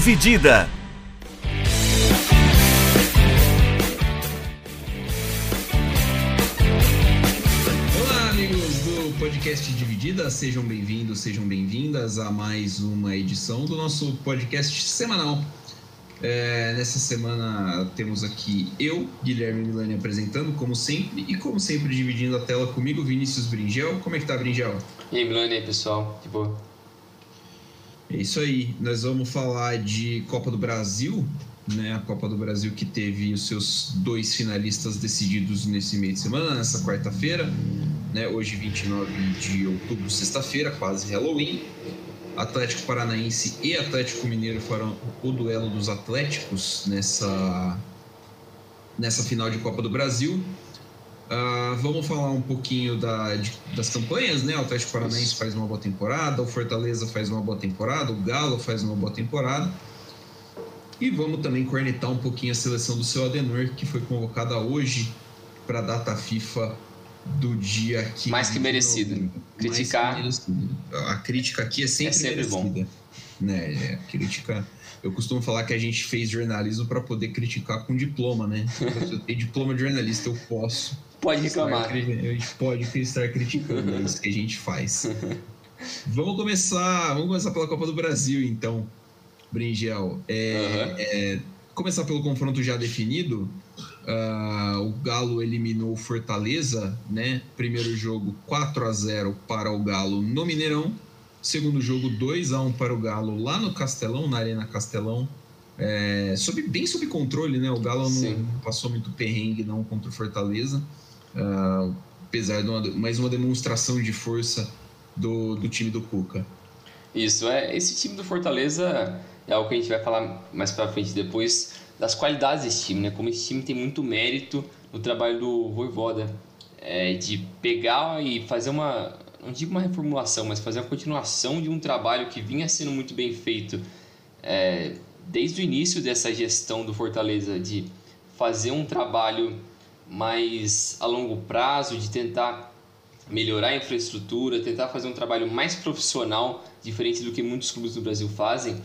Dividida. Olá, amigos do podcast Dividida, sejam bem-vindos, sejam bem-vindas a mais uma edição do nosso podcast semanal. É, nessa semana temos aqui eu, Guilherme Milani, apresentando, como sempre, e como sempre, dividindo a tela comigo, Vinícius Bringel. Como é que tá, Bringel? E aí, Milani, aí, pessoal? De boa. É isso aí. Nós vamos falar de Copa do Brasil, né? A Copa do Brasil que teve os seus dois finalistas decididos nesse meio de semana, nessa quarta-feira, né? Hoje, 29 de outubro, sexta-feira, quase Halloween. Atlético Paranaense e Atlético Mineiro foram o duelo dos Atléticos nessa, nessa final de Copa do Brasil. Uh, vamos falar um pouquinho da, de, das campanhas, né? O Atlético Paranaense faz uma boa temporada, o Fortaleza faz uma boa temporada, o Galo faz uma boa temporada. E vamos também cornetar um pouquinho a seleção do seu Adenor, que foi convocada hoje para a data FIFA do dia que. Mais que merecido. Criticar. Que merecido. A crítica aqui é sempre, é sempre merecida. Bom. Né? É, crítica. Eu costumo falar que a gente fez jornalismo para poder criticar com diploma, né? Se eu tenho diploma de jornalista, eu posso. Pode reclamar. A gente pode estar criticando, é isso que a gente faz. vamos começar. Vamos começar pela Copa do Brasil, então, Bringel. É, uhum. é, começar pelo confronto já definido. Uh, o Galo eliminou o Fortaleza, né? Primeiro jogo 4 a 0 para o Galo no Mineirão. Segundo jogo 2 a 1 para o Galo lá no Castelão, na Arena Castelão. É, sob, bem sob controle, né? O Galo Sim. não passou muito perrengue não contra o Fortaleza. Uh, apesar de uma, mais uma demonstração de força do, do time do Cuca. Isso, é. Esse time do Fortaleza é algo que a gente vai falar mais pra frente depois das qualidades desse time, né? Como esse time tem muito mérito no trabalho do Voivoda, é, de pegar e fazer uma, não digo uma reformulação, mas fazer uma continuação de um trabalho que vinha sendo muito bem feito é, desde o início dessa gestão do Fortaleza, de fazer um trabalho mais a longo prazo, de tentar melhorar a infraestrutura, tentar fazer um trabalho mais profissional, diferente do que muitos clubes do Brasil fazem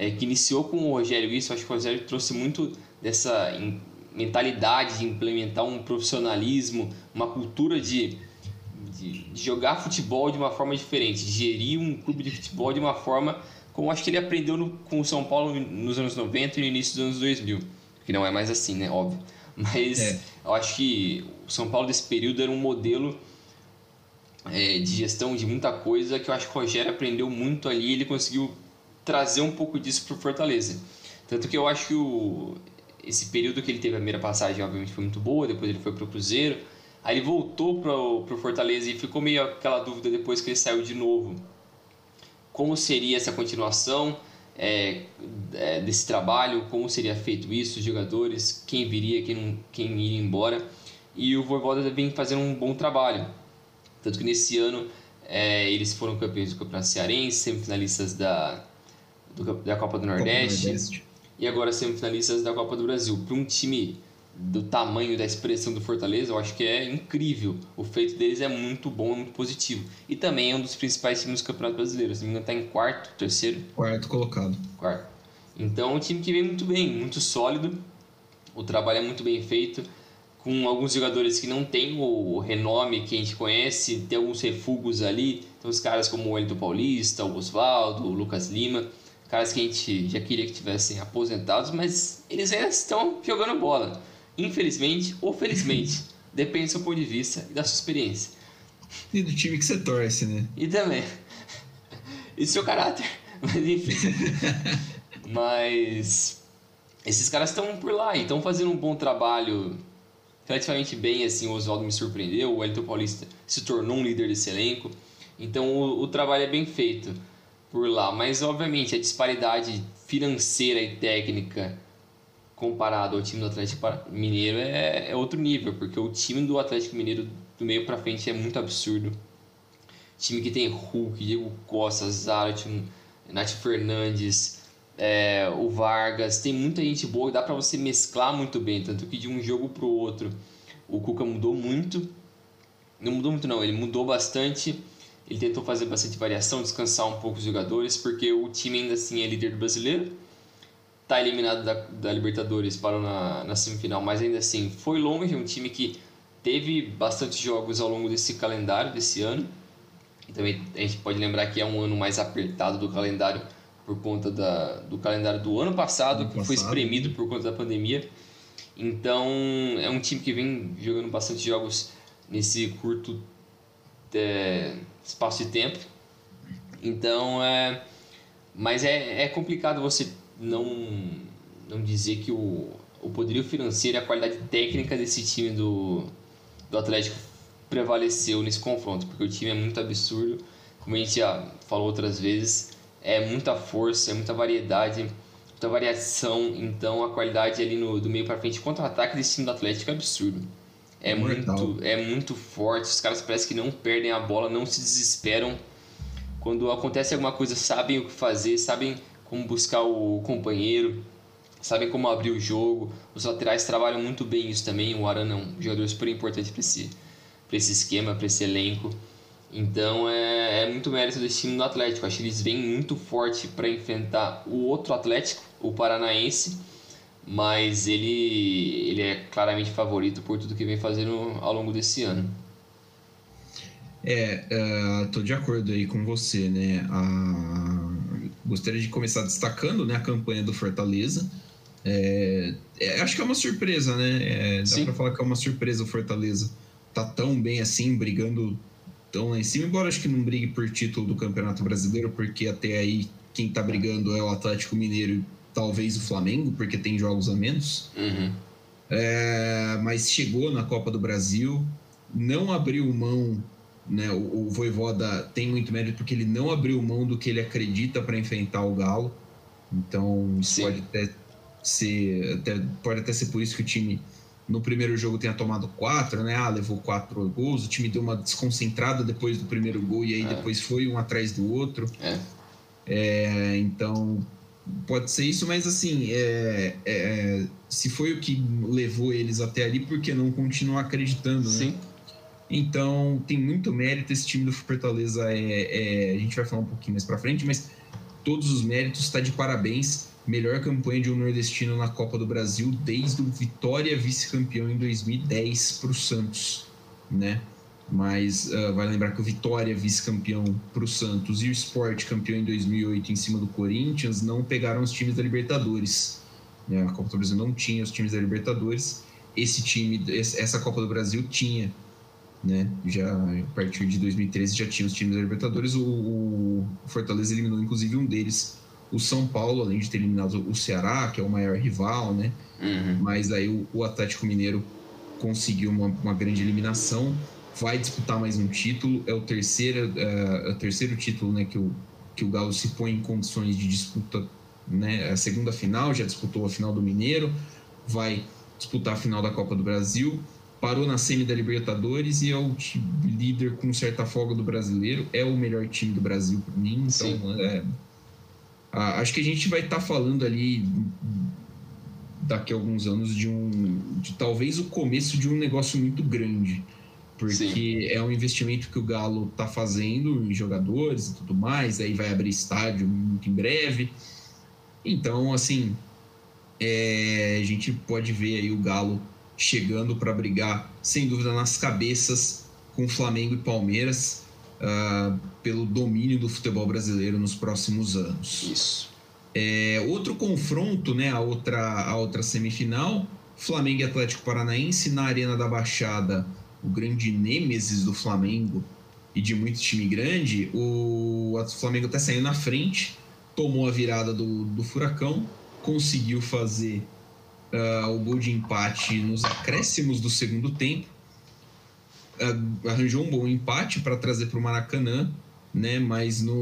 é, que iniciou com o Rogério isso, acho que o Rogério trouxe muito dessa mentalidade de implementar um profissionalismo, uma cultura de, de, de, jogar futebol de uma forma diferente, de gerir um clube de futebol de uma forma como acho que ele aprendeu no, com o São Paulo nos anos 90 e no início dos anos 2000, que não é mais assim, né, óbvio. Mas é. eu acho que o São Paulo desse período era um modelo é, de gestão de muita coisa que eu acho que o Rogério aprendeu muito ali, ele conseguiu trazer um pouco disso para o Fortaleza. Tanto que eu acho que o, esse período que ele teve a primeira passagem, obviamente, foi muito boa, depois ele foi para o Cruzeiro, aí ele voltou para o Fortaleza e ficou meio aquela dúvida depois que ele saiu de novo. Como seria essa continuação é, é, desse trabalho, como seria feito isso, os jogadores, quem viria, quem, não, quem iria embora. E o Voivoda vem fazendo um bom trabalho. Tanto que nesse ano é, eles foram campeões do Campeonato Cearense, semifinalistas da, do, da Copa do Nordeste, Copa do Nordeste, e agora semifinalistas da Copa do Brasil. Para um time do tamanho da expressão do Fortaleza, eu acho que é incrível. O feito deles é muito bom, muito positivo. E também é um dos principais times do Campeonato Brasileiro. Se não me engano, está em quarto, terceiro. Quarto colocado. Quarto. Então é um time que vem muito bem, muito sólido. O trabalho é muito bem feito. Com alguns jogadores que não têm o renome que a gente conhece, tem alguns refugos ali. Tem os caras como o Elito Paulista, o Oswaldo, o Lucas Lima caras que a gente já queria que tivessem aposentados, mas eles ainda estão jogando bola. Infelizmente ou felizmente, depende do seu ponto de vista e da sua experiência. E do time que você torce, né? E também. E do seu caráter. Mas enfim. mas esses caras estão por lá e estão fazendo um bom trabalho relativamente bem, assim, o Oswaldo me surpreendeu, o Elton Paulista se tornou um líder desse elenco, então o, o trabalho é bem feito por lá. Mas, obviamente, a disparidade financeira e técnica comparado ao time do Atlético Mineiro é, é outro nível, porque o time do Atlético Mineiro do meio para frente é muito absurdo. Time que tem Hulk, Diego Costa, Zarat, Nath Fernandes, é, o Vargas, tem muita gente boa, dá para você mesclar muito bem, tanto que de um jogo pro outro o Cuca mudou muito. Não mudou muito não, ele mudou bastante ele tentou fazer bastante variação, descansar um pouco os jogadores, porque o time ainda assim é líder do brasileiro. Tá eliminado da, da Libertadores, parou na, na semifinal, mas ainda assim foi longe, um time que teve bastante jogos ao longo desse calendário, desse ano. E também a gente pode lembrar que é um ano mais apertado do calendário por conta da, do calendário do ano passado, ano que foi espremido por conta da pandemia. Então é um time que vem jogando bastante jogos nesse curto é, espaço de tempo. Então é. Mas é, é complicado você não, não dizer que o, o poderio financeiro e a qualidade técnica desse time do, do Atlético prevaleceu nesse confronto, porque o time é muito absurdo, como a gente já falou outras vezes, é muita força, é muita variedade, muita variação, então a qualidade ali no, do meio para frente contra-ataque desse time do Atlético é absurdo. É muito, é muito forte, os caras parecem que não perdem a bola, não se desesperam. Quando acontece alguma coisa, sabem o que fazer, sabem como buscar o companheiro, sabem como abrir o jogo. Os laterais trabalham muito bem isso também. O Arana é um jogador super importante para esse, esse esquema, para esse elenco. Então é, é muito mérito desse time do Atlético. Acho que eles vêm muito forte para enfrentar o outro Atlético, o Paranaense, mas ele, ele é claramente favorito por tudo que vem fazendo ao longo desse ano. É, uh, tô de acordo aí com você, né? A gostaria de começar destacando né, a campanha do Fortaleza. É, é, acho que é uma surpresa, né? É, dá para falar que é uma surpresa o Fortaleza. Tá tão bem assim, brigando tão lá em cima, embora acho que não brigue por título do Campeonato Brasileiro, porque até aí quem tá brigando é o Atlético Mineiro e talvez o Flamengo, porque tem jogos a menos. Uhum. É, mas chegou na Copa do Brasil, não abriu mão né? O, o Voivoda tem muito mérito porque ele não abriu mão do que ele acredita para enfrentar o Galo. Então, Sim. pode até ser, até, pode até ser por isso que o time no primeiro jogo tenha tomado quatro, né? Ah, levou quatro gols, o time deu uma desconcentrada depois do primeiro gol e aí é. depois foi um atrás do outro. É. É, então, pode ser isso, mas assim, é, é, se foi o que levou eles até ali, por que não continuar acreditando, né? Sim. Então tem muito mérito esse time do Fortaleza. É, é, a gente vai falar um pouquinho mais para frente, mas todos os méritos está de parabéns. Melhor campanha de um nordestino na Copa do Brasil desde o Vitória vice-campeão em 2010 para o Santos, né? Mas uh, vai lembrar que o Vitória vice-campeão para o Santos e o Sport campeão em 2008 em cima do Corinthians não pegaram os times da Libertadores. Né? A Copa do Brasil não tinha os times da Libertadores. Esse time, essa Copa do Brasil tinha né? Já a partir de 2013 já tinha os times da Libertadores. O, o, Fortaleza eliminou inclusive um deles, o São Paulo, além de ter eliminado o Ceará, que é o maior rival, né? Uhum. Mas aí o, o, Atlético Mineiro conseguiu uma, uma, grande eliminação, vai disputar mais um título, é o terceiro, é, é o terceiro título, né? Que o, que o Galo se põe em condições de disputa, né? A segunda final, já disputou a final do Mineiro, vai disputar a final da Copa do Brasil parou na semi da Libertadores e é o líder com certa folga do brasileiro. É o melhor time do Brasil para mim. Então, é, acho que a gente vai estar tá falando ali daqui a alguns anos de um de talvez o começo de um negócio muito grande porque Sim. é um investimento que o Galo está fazendo em jogadores e tudo mais aí vai abrir estádio muito em breve então assim é, a gente pode ver aí o Galo chegando para brigar, sem dúvida, nas cabeças com Flamengo e Palmeiras uh, pelo domínio do futebol brasileiro nos próximos anos. Isso. É, outro confronto, né, a outra, a outra semifinal, Flamengo e Atlético Paranaense na Arena da Baixada, o grande nêmesis do Flamengo e de muito time grande, o Flamengo até saiu na frente, tomou a virada do, do Furacão, conseguiu fazer uh, o gol de empate nos acréscimos do segundo tempo. Uh, arranjou um bom empate para trazer para o Maracanã, né? Mas no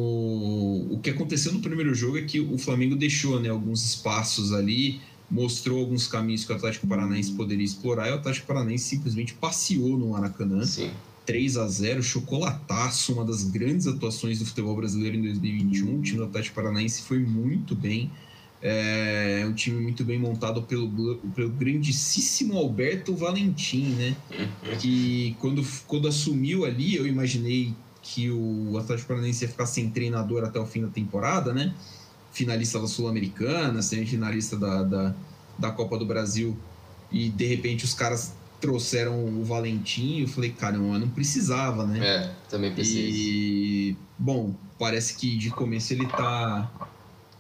o que aconteceu no primeiro jogo é que o Flamengo deixou, né, alguns espaços ali, mostrou alguns caminhos que o Atlético Paranaense poderia explorar e o Atlético Paranaense simplesmente passeou no Maracanã. Sim. 3 a 0 chocolataço, uma das grandes atuações do futebol brasileiro em 2021. O time do Atlético Paranaense foi muito bem. É um time muito bem montado pelo, pelo grandíssimo Alberto Valentim, né? Que quando, quando assumiu ali, eu imaginei que o Atlético Paranaense ia ficar sem treinador até o fim da temporada, né? finalista da Sul-Americana, semifinalista da, da, da Copa do Brasil, e de repente os caras trouxeram o Valentim, eu falei, cara, não precisava, né? É, também pensei. E, bom, parece que de começo ele tá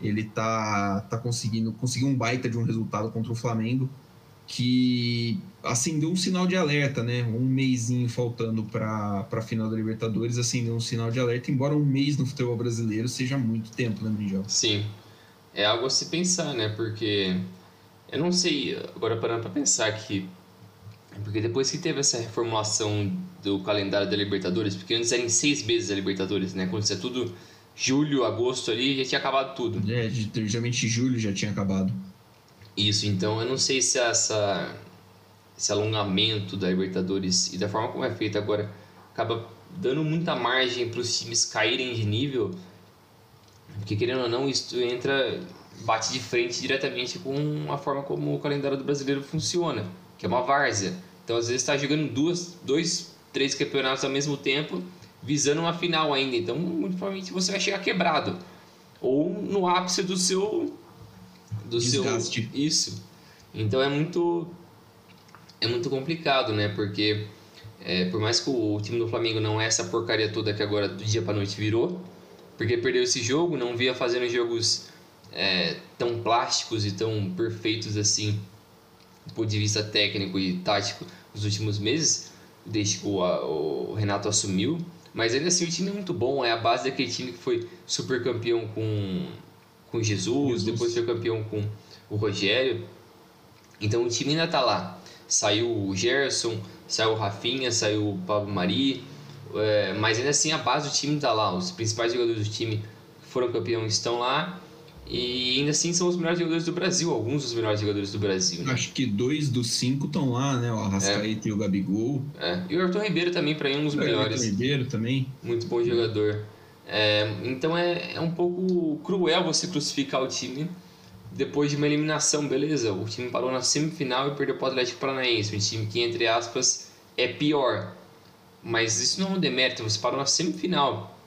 ele tá, tá conseguindo conseguir um baita de um resultado contra o Flamengo que acendeu um sinal de alerta, né? Um mêsinho faltando para a final da Libertadores, acendeu um sinal de alerta, embora um mês no futebol brasileiro seja muito tempo, né, Brinjal? Sim. É algo a se pensar, né? Porque eu não sei, agora parando para pensar que porque depois que teve essa reformulação do calendário da Libertadores, porque antes eram seis meses a Libertadores, né? É tudo julho, agosto ali, já tinha acabado tudo. É, geralmente julho já tinha acabado. Isso, então eu não sei se essa, esse alongamento da Libertadores e da forma como é feito agora acaba dando muita margem para os times caírem de nível, porque querendo ou não, isso entra, bate de frente diretamente com a forma como o calendário do brasileiro funciona, que é uma várzea. Então às vezes está jogando duas, dois, três campeonatos ao mesmo tempo, visando uma final ainda. Então muito provavelmente você vai chegar quebrado ou no ápice do seu do Desgaste. seu isso. Então é muito é muito complicado, né? Porque é, por mais que o time do Flamengo não é essa porcaria toda que agora do dia para noite virou, porque perdeu esse jogo, não via fazendo jogos é, tão plásticos e tão perfeitos assim, do ponto de vista técnico e tático, nos últimos meses, desde que o, o Renato assumiu. Mas ainda assim o time é muito bom, é a base daquele time que foi super campeão com com Jesus, Jesus, depois foi campeão com o Rogério. Então o time ainda está lá. Saiu o Gerson, saiu o Rafinha, saiu o Pablo Mari, é, mas ainda assim a base do time está lá. Os principais jogadores do time que foram campeões estão lá. E ainda assim são os melhores jogadores do Brasil, alguns dos melhores jogadores do Brasil. Né? Acho que dois dos cinco estão lá, né? O Arrascaeta é. e o Gabigol. É. E o Arthur Ribeiro também, para mim, é um dos o melhores. O Arthur Ribeiro também. Muito bom jogador. É, então é, é um pouco cruel você crucificar o time depois de uma eliminação, beleza? O time parou na semifinal e perdeu para o Atlético Paranaense, um time que, entre aspas, é pior. Mas isso não é um demérito, você parou na semifinal.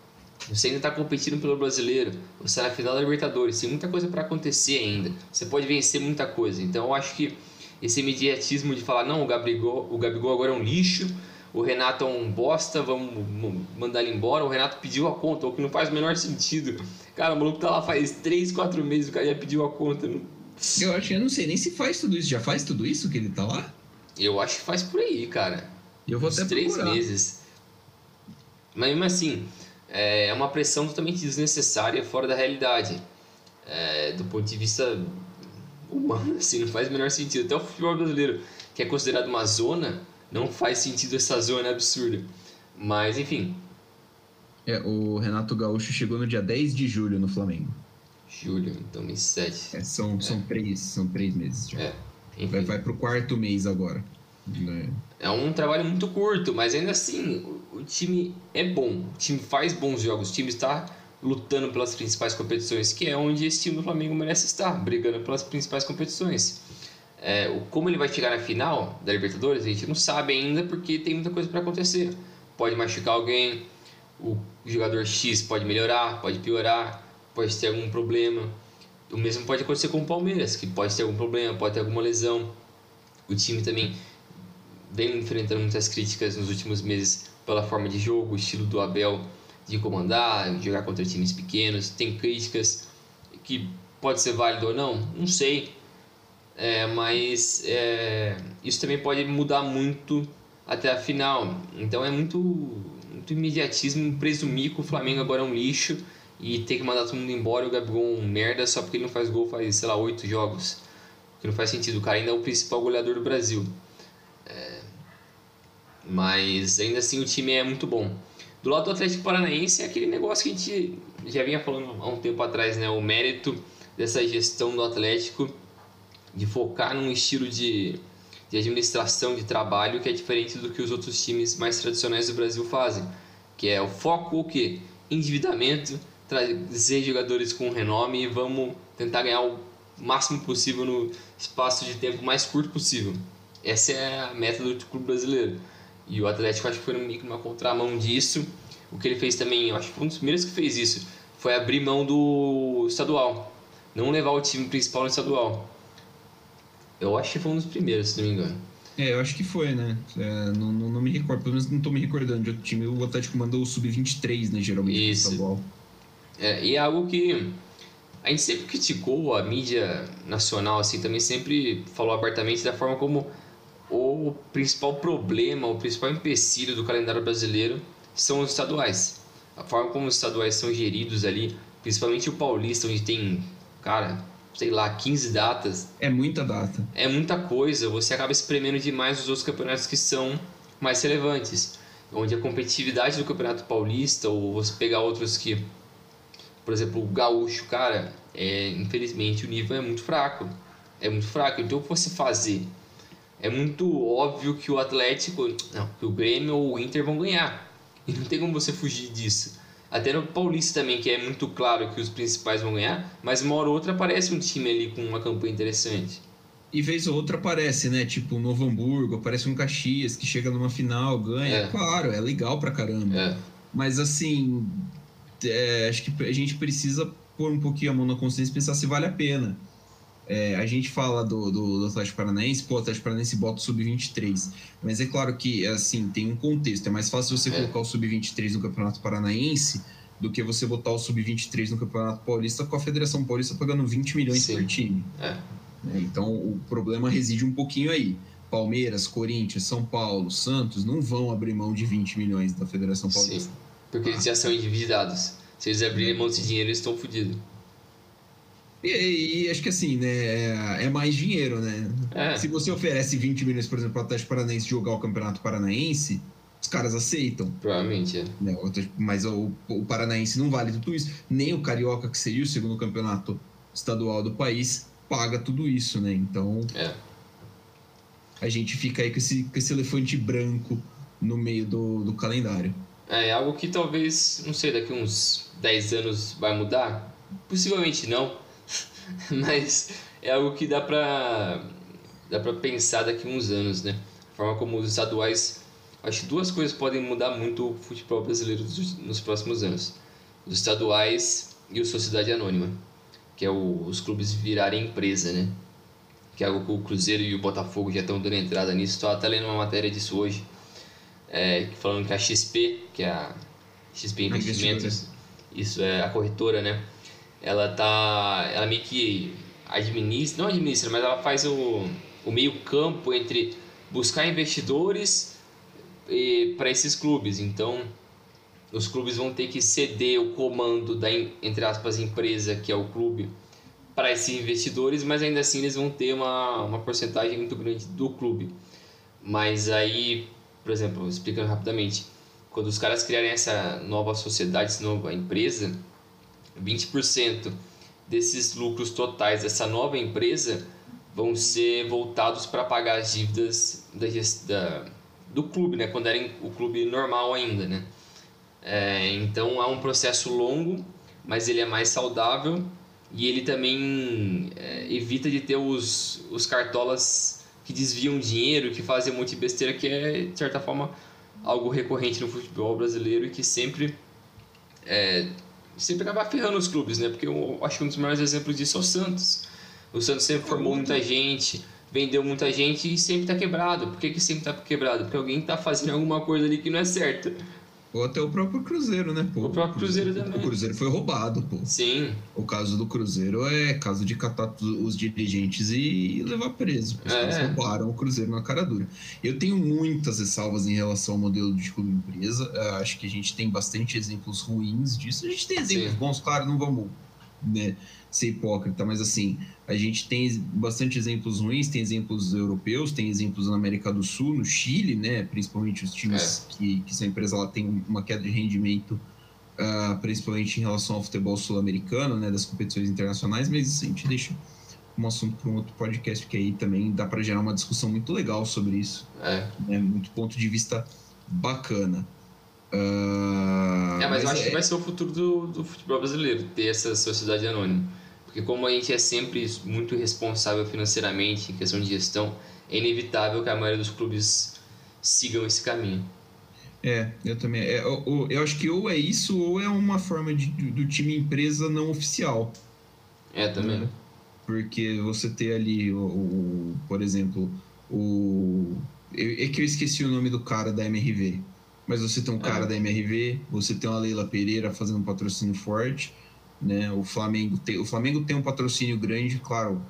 Você ainda está competindo pelo brasileiro, você está na final da Libertadores, tem muita coisa para acontecer ainda. Você pode vencer muita coisa. Então eu acho que esse imediatismo de falar, não, o Gabigol, o Gabigol agora é um lixo, o Renato é um bosta, vamos mandar ele embora. O Renato pediu a conta, o que não faz o menor sentido. Cara, o maluco tá lá faz 3, 4 meses, o cara já pediu a conta. Não... Eu acho que eu não sei nem se faz tudo isso. Já faz tudo isso que ele tá lá? Eu acho que faz por aí, cara. Eu vou Uns até três procurar. meses. Mas mesmo assim, é uma pressão totalmente desnecessária, fora da realidade. É, do ponto de vista humano, assim, não faz o menor sentido. Até o futebol brasileiro, que é considerado uma zona, não faz sentido essa zona absurda. Mas, enfim. É, o Renato Gaúcho chegou no dia 10 de julho no Flamengo. Julho, então mês 7. É, são, É. são, três, são três meses já. É, enfim. Vai, vai pro quarto mês agora. Né? É um trabalho muito curto, mas ainda assim, o, time é bom. O time faz bons jogos. O time está lutando pelas principais competições, que é onde esse time do Flamengo merece estar, brigando pelas principais competições. É, como ele vai chegar na final da Libertadores, a gente não sabe ainda, porque tem muita coisa para acontecer. Pode machucar alguém, o jogador X pode melhorar, pode piorar, pode ter algum problema. O mesmo pode acontecer com o Palmeiras, que pode ter algum problema, pode ter alguma lesão. O time também vem enfrentando muitas críticas nos últimos meses pela forma de jogo, o estilo do Abel de comandar, jogar contra times pequenos. Tem críticas que pode ser válido ou não, não sei. É, mas é, isso também pode mudar muito até a final. Então é muito, muito imediatismo presumir que o Flamengo agora é um lixo e ter que mandar todo mundo embora e o Gabigol é um merda só porque ele não faz gol faz, sei lá, oito jogos. Que não faz sentido. O cara ainda é o principal goleador do Brasil. É, mas ainda assim o time é muito bom. Do lado do Atlético Paranaense é aquele negócio que a gente já vinha falando há um tempo atrás, né? O mérito dessa gestão do Atlético de focar num estilo de, de administração de trabalho que é diferente do que os outros times mais tradicionais do Brasil fazem. Que é o foco o quê? Endividamento, trazer jogadores com renome e vamos tentar ganhar o máximo possível no espaço de tempo mais curto possível. Essa é a meta do clube brasileiro. E o Atlético acho que foi meio que uma contramão disso. O que ele fez também, acho que foi um dos primeiros que fez isso, foi abrir mão do estadual. não levar o time principal no estadual. Eu acho que foi um dos primeiros, se não me engano. É, eu acho que foi, né? É, não, não, não, me recordo, pelo menos não tô me recordando de outro time. O Atlético mandou o Sub-23, né? Geralmente Isso. estadual. É, e é algo que a gente sempre criticou a mídia nacional, assim, também sempre falou abertamente da forma como o principal problema, o principal empecilho do calendário brasileiro são os estaduais. A forma como os estaduais são geridos ali, principalmente o paulista, onde tem, cara, sei lá, 15 datas. É muita data. É muita coisa, você acaba espremendo demais os outros campeonatos que são mais relevantes. Onde a competitividade do Campeonato Paulista, ou você pegar outros que, por exemplo, o Gaúcho, cara, é, infelizmente o nível é muito fraco. É muito fraco. Então o que você fazer? É muito óbvio que o Atlético, não, que o Grêmio ou o Inter vão ganhar. E não tem como você fugir disso. Até no Paulista também, que é muito claro que os principais vão ganhar, mas uma hora ou outra aparece um time ali com uma campanha interessante. E vez ou outra aparece, né? Tipo, Novo Hamburgo, aparece um Caxias que chega numa final, ganha. É. Claro, é legal pra caramba. É. Mas assim, é, acho que a gente precisa pôr um pouquinho a mão na consciência e pensar se vale a pena. É, a gente fala do, do, do, Atlético Paranaense, pô, o Atlético Paranaense bota o Sub-23. Mas é claro que, assim, tem um contexto. É mais fácil você é. colocar o Sub-23 no Campeonato Paranaense do que você botar o Sub-23 no Campeonato Paulista com a Federação Paulista pagando 20 milhões Sim. por time. É. é. Então, o problema reside um pouquinho aí. Palmeiras, Corinthians, São Paulo, Santos não vão abrir mão de 20 milhões da Federação Paulista. Sim, porque eles já são endividados. Se eles abrirem mão desse dinheiro, eles estão fodidos. E, e, acho que assim, né? É, é mais dinheiro, né? É. Se você oferece 20 milhões, por exemplo, para o Atlético Paranaense jogar o Campeonato Paranaense, os caras aceitam. Provavelmente, é. Né? Mas o, o Paranaense não vale tudo isso. Nem o Carioca, que seria o segundo campeonato estadual do país, paga tudo isso, né? Então. É. A gente fica aí com esse, com esse elefante branco no meio do, do calendário. É, é algo que talvez, não sei, daqui uns 10 anos vai mudar? Possivelmente não mas é algo que dá pra, dá pra pensar daqui a uns anos, né? A forma como os estaduais. Acho que duas coisas podem mudar muito o futebol brasileiro nos próximos anos: os estaduais e o Sociedade Anônima, que é o, os clubes virarem empresa, né? Que é algo que o Cruzeiro e o Botafogo já estão dando entrada nisso. Estou até lendo uma matéria disso hoje, é, falando que a XP, que é a XP Investimentos, isso é a corretora, né? Ela tá. Ela meio que administra, não administra, mas ela faz o, o meio campo entre buscar investidores para esses clubes. Então, os clubes vão ter que ceder o comando da, entre aspas, empresa, que é o clube, para esses investidores, mas ainda assim eles vão ter uma, uma porcentagem muito grande do clube. Mas aí, por exemplo, explicando rapidamente, quando os caras criarem essa nova sociedade, essa nova empresa, 20% desses lucros totais dessa nova empresa vão ser voltados para pagar as dívidas da, da, do clube, né? quando era o clube normal ainda. Né? É, então é um processo longo, mas ele é mais saudável e ele também é, evita de ter os, os cartolas que desviam dinheiro, que fazem um monte de besteira, que é, de certa forma, algo recorrente no futebol brasileiro e que sempre é, sempre acaba ferrando os clubes, né? Porque eu acho que um dos maiores exemplos disso é o Santos. O Santos sempre formou muita gente, vendeu muita gente e sempre tá quebrado. Por que, que sempre tá quebrado? Porque alguém tá fazendo alguma coisa ali que não é certa. Ou até o próprio Cruzeiro, né? Pô, o próprio Cruzeiro, Cruzeiro também. O Cruzeiro foi roubado, pô. Sim. O caso do Cruzeiro é caso de catar os dirigentes e levar preso. Os é. caras roubaram o Cruzeiro na cara dura. Eu tenho muitas ressalvas em relação ao modelo de clube empresa. acho que a gente tem bastante exemplos ruins disso. A gente tem exemplos Sim. bons, claro, não vamos né, ser hipócrita, mas assim, a gente tem bastante exemplos ruins, tem exemplos europeus, tem exemplos na América do Sul, no Chile, né, principalmente os times é. que, que são empresas lá tem uma queda de rendimento, uh, principalmente em relação ao futebol sul-americano, né, das competições internacionais, mas isso a gente deixa um assunto para um outro podcast, que aí também dá para gerar uma discussão muito legal sobre isso. É. Né, muito ponto de vista bacana. Uh, é, mas, mas eu acho é... que vai ser o futuro do, do futebol brasileiro, ter essa sociedade anônima. Porque como a gente é sempre muito responsável financeiramente em questão de gestão, é inevitável que a maioria dos clubes sigam esse caminho. É, eu também. É, eu, eu, acho que ou é isso ou é uma forma de, do time empresa não oficial. É, também. Né? Porque você ter ali, o, o, por exemplo, o. É que eu esqueci o nome do cara da MRV. Mas você tem um cara é. da MRV, você tem uma Leila Pereira fazendo um patrocínio forte, né? O Flamengo tem, o Flamengo tem um patrocínio grande, claro,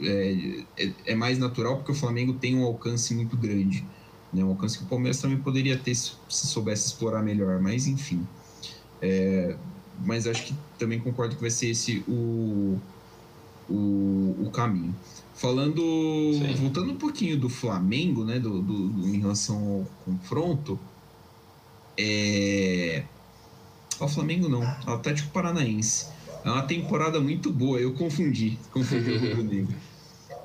é, é, é, mais natural porque o Flamengo tem um alcance muito grande, né? Um alcance que o Palmeiras também poderia ter se, se soubesse explorar melhor, mas enfim. É, mas acho que também concordo que vai ser esse o, o, o caminho. Falando, Sim. voltando um pouquinho do Flamengo, né, do, do, do, em relação ao confronto, é... O Flamengo não, Atlético Paranaense. É uma temporada muito boa, eu confundi, confundi o Rubro Negro.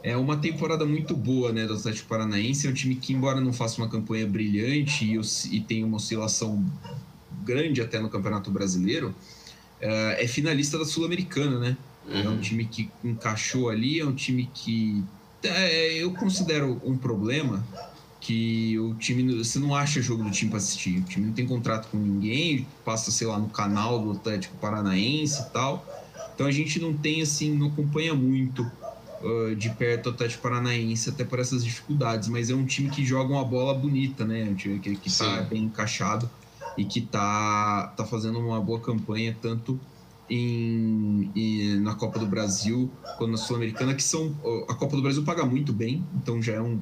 É uma temporada muito boa, né, do Atlético Paranaense. É um time que, embora não faça uma campanha brilhante e, e tenha uma oscilação grande até no Campeonato Brasileiro, é, é finalista da Sul-Americana, né? Uhum. É um uhum. time que encaixou ali, é um time que é, eu considero um problema que o time você não acha jogo do time para assistir. O time não tem contrato com ninguém, passa sei lá no canal do Atlético Paranaense e tal. Então a gente não tem assim, não acompanha muito uh, de perto o Atlético Paranaense até por essas dificuldades, mas é um time que joga uma bola bonita, né? Um time que, que tá bem encaixado e que tá tá fazendo uma boa campanha tanto em, em, na Copa do Brasil quanto na Sul-Americana, que são a Copa do Brasil paga muito bem, então já é um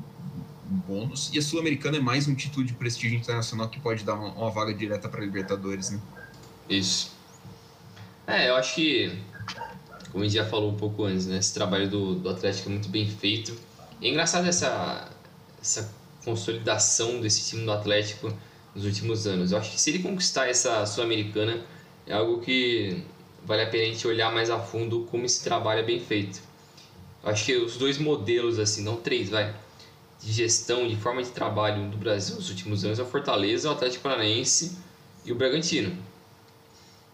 bônus. E a Sul-Americana é mais um título de prestígio internacional que pode dar uma, uma vaga direta para Libertadores, né? Isso. É, eu acho que, como a gente já falou um pouco antes, né? Esse trabalho do, do Atlético é muito bem feito. E é engraçado essa, essa consolidação desse time do Atlético nos últimos anos. Eu acho que se ele conquistar essa Sul-Americana, é algo que vale a pena a gente olhar mais a fundo como esse trabalho é bem feito. Eu acho que os dois modelos, assim, não três, vai de gestão, de forma de trabalho do Brasil nos últimos anos é o Fortaleza, o Atlético Paranaense e o Bragantino.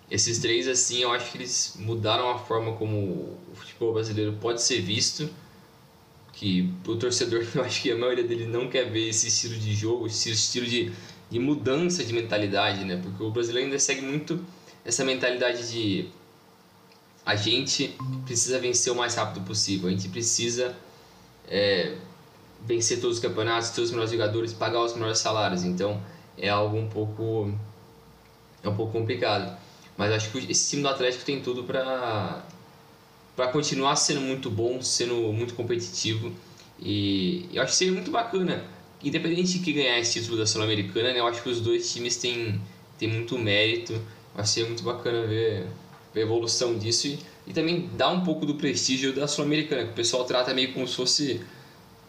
Esses três, assim, eu acho que eles mudaram a forma como o futebol brasileiro pode ser visto. Que o torcedor, eu acho que a maioria dele não quer ver esse estilo de jogo, esse estilo de, de mudança de mentalidade, né? Porque o brasileiro ainda segue muito essa mentalidade de a gente precisa vencer o mais rápido possível, a gente precisa é, vencer todos os campeonatos, ter os melhores jogadores, pagar os melhores salários. Então é algo um pouco é um pouco complicado. Mas acho que esse time do Atlético tem tudo para para continuar sendo muito bom, sendo muito competitivo e eu acho que seria muito bacana. Independente de que ganhar esse título da Sul-Americana, né, eu acho que os dois times têm, têm muito mérito. Eu acho que seria muito bacana ver, ver a evolução disso e, e também dar um pouco do prestígio da Sul-Americana, que o pessoal trata meio como se fosse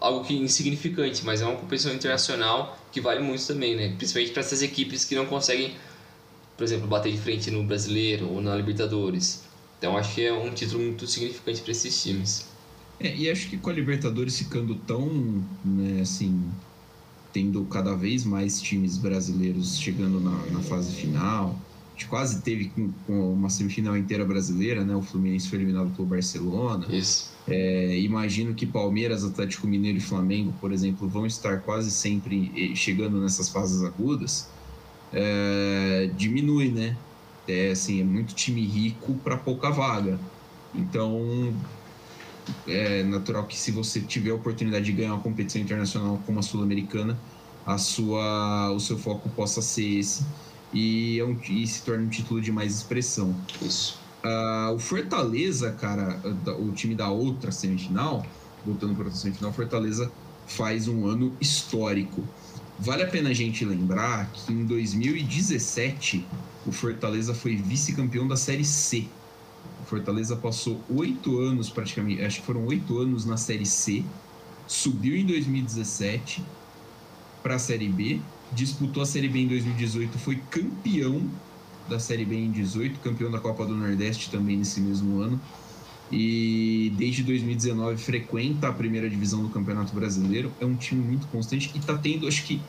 algo que insignificante, mas é uma competição internacional que vale muito também, né? Principalmente para essas equipes que não conseguem, por exemplo, bater de frente no Brasileiro ou na Libertadores. Então acho que é um título muito significante para esses times. É, e acho que com a Libertadores ficando tão, né, assim, tendo cada vez mais times brasileiros chegando na, na fase final, a gente quase teve com, com, uma semifinal inteira brasileira, né? O Fluminense foi eliminado pelo Barcelona. Isso. É, imagino que Palmeiras, Atlético Mineiro e Flamengo, por exemplo, vão estar quase sempre eh, chegando nessas fases agudas. É, diminui, né? É, assim, é muito time rico para pouca vaga. Então, é natural que se você tiver a oportunidade de ganhar uma competição internacional como a Sul-Americana, a sua, o seu foco possa ser esse e, é um, e se torne um título de mais expressão. Isso. Uh, o Fortaleza, cara, o time da outra semifinal, voltando para a semifinal, Fortaleza faz um ano histórico. Vale a pena a gente lembrar que em 2017 o Fortaleza foi vice-campeão da Série C. O Fortaleza passou oito anos, praticamente, acho que foram oito anos na Série C, subiu em 2017 para a Série B, disputou a Série B em 2018, foi campeão da Série B em 18, campeão da Copa do Nordeste também nesse mesmo ano. E desde 2019 frequenta a primeira divisão do Campeonato Brasileiro. É um time muito constante e está tendo, acho que,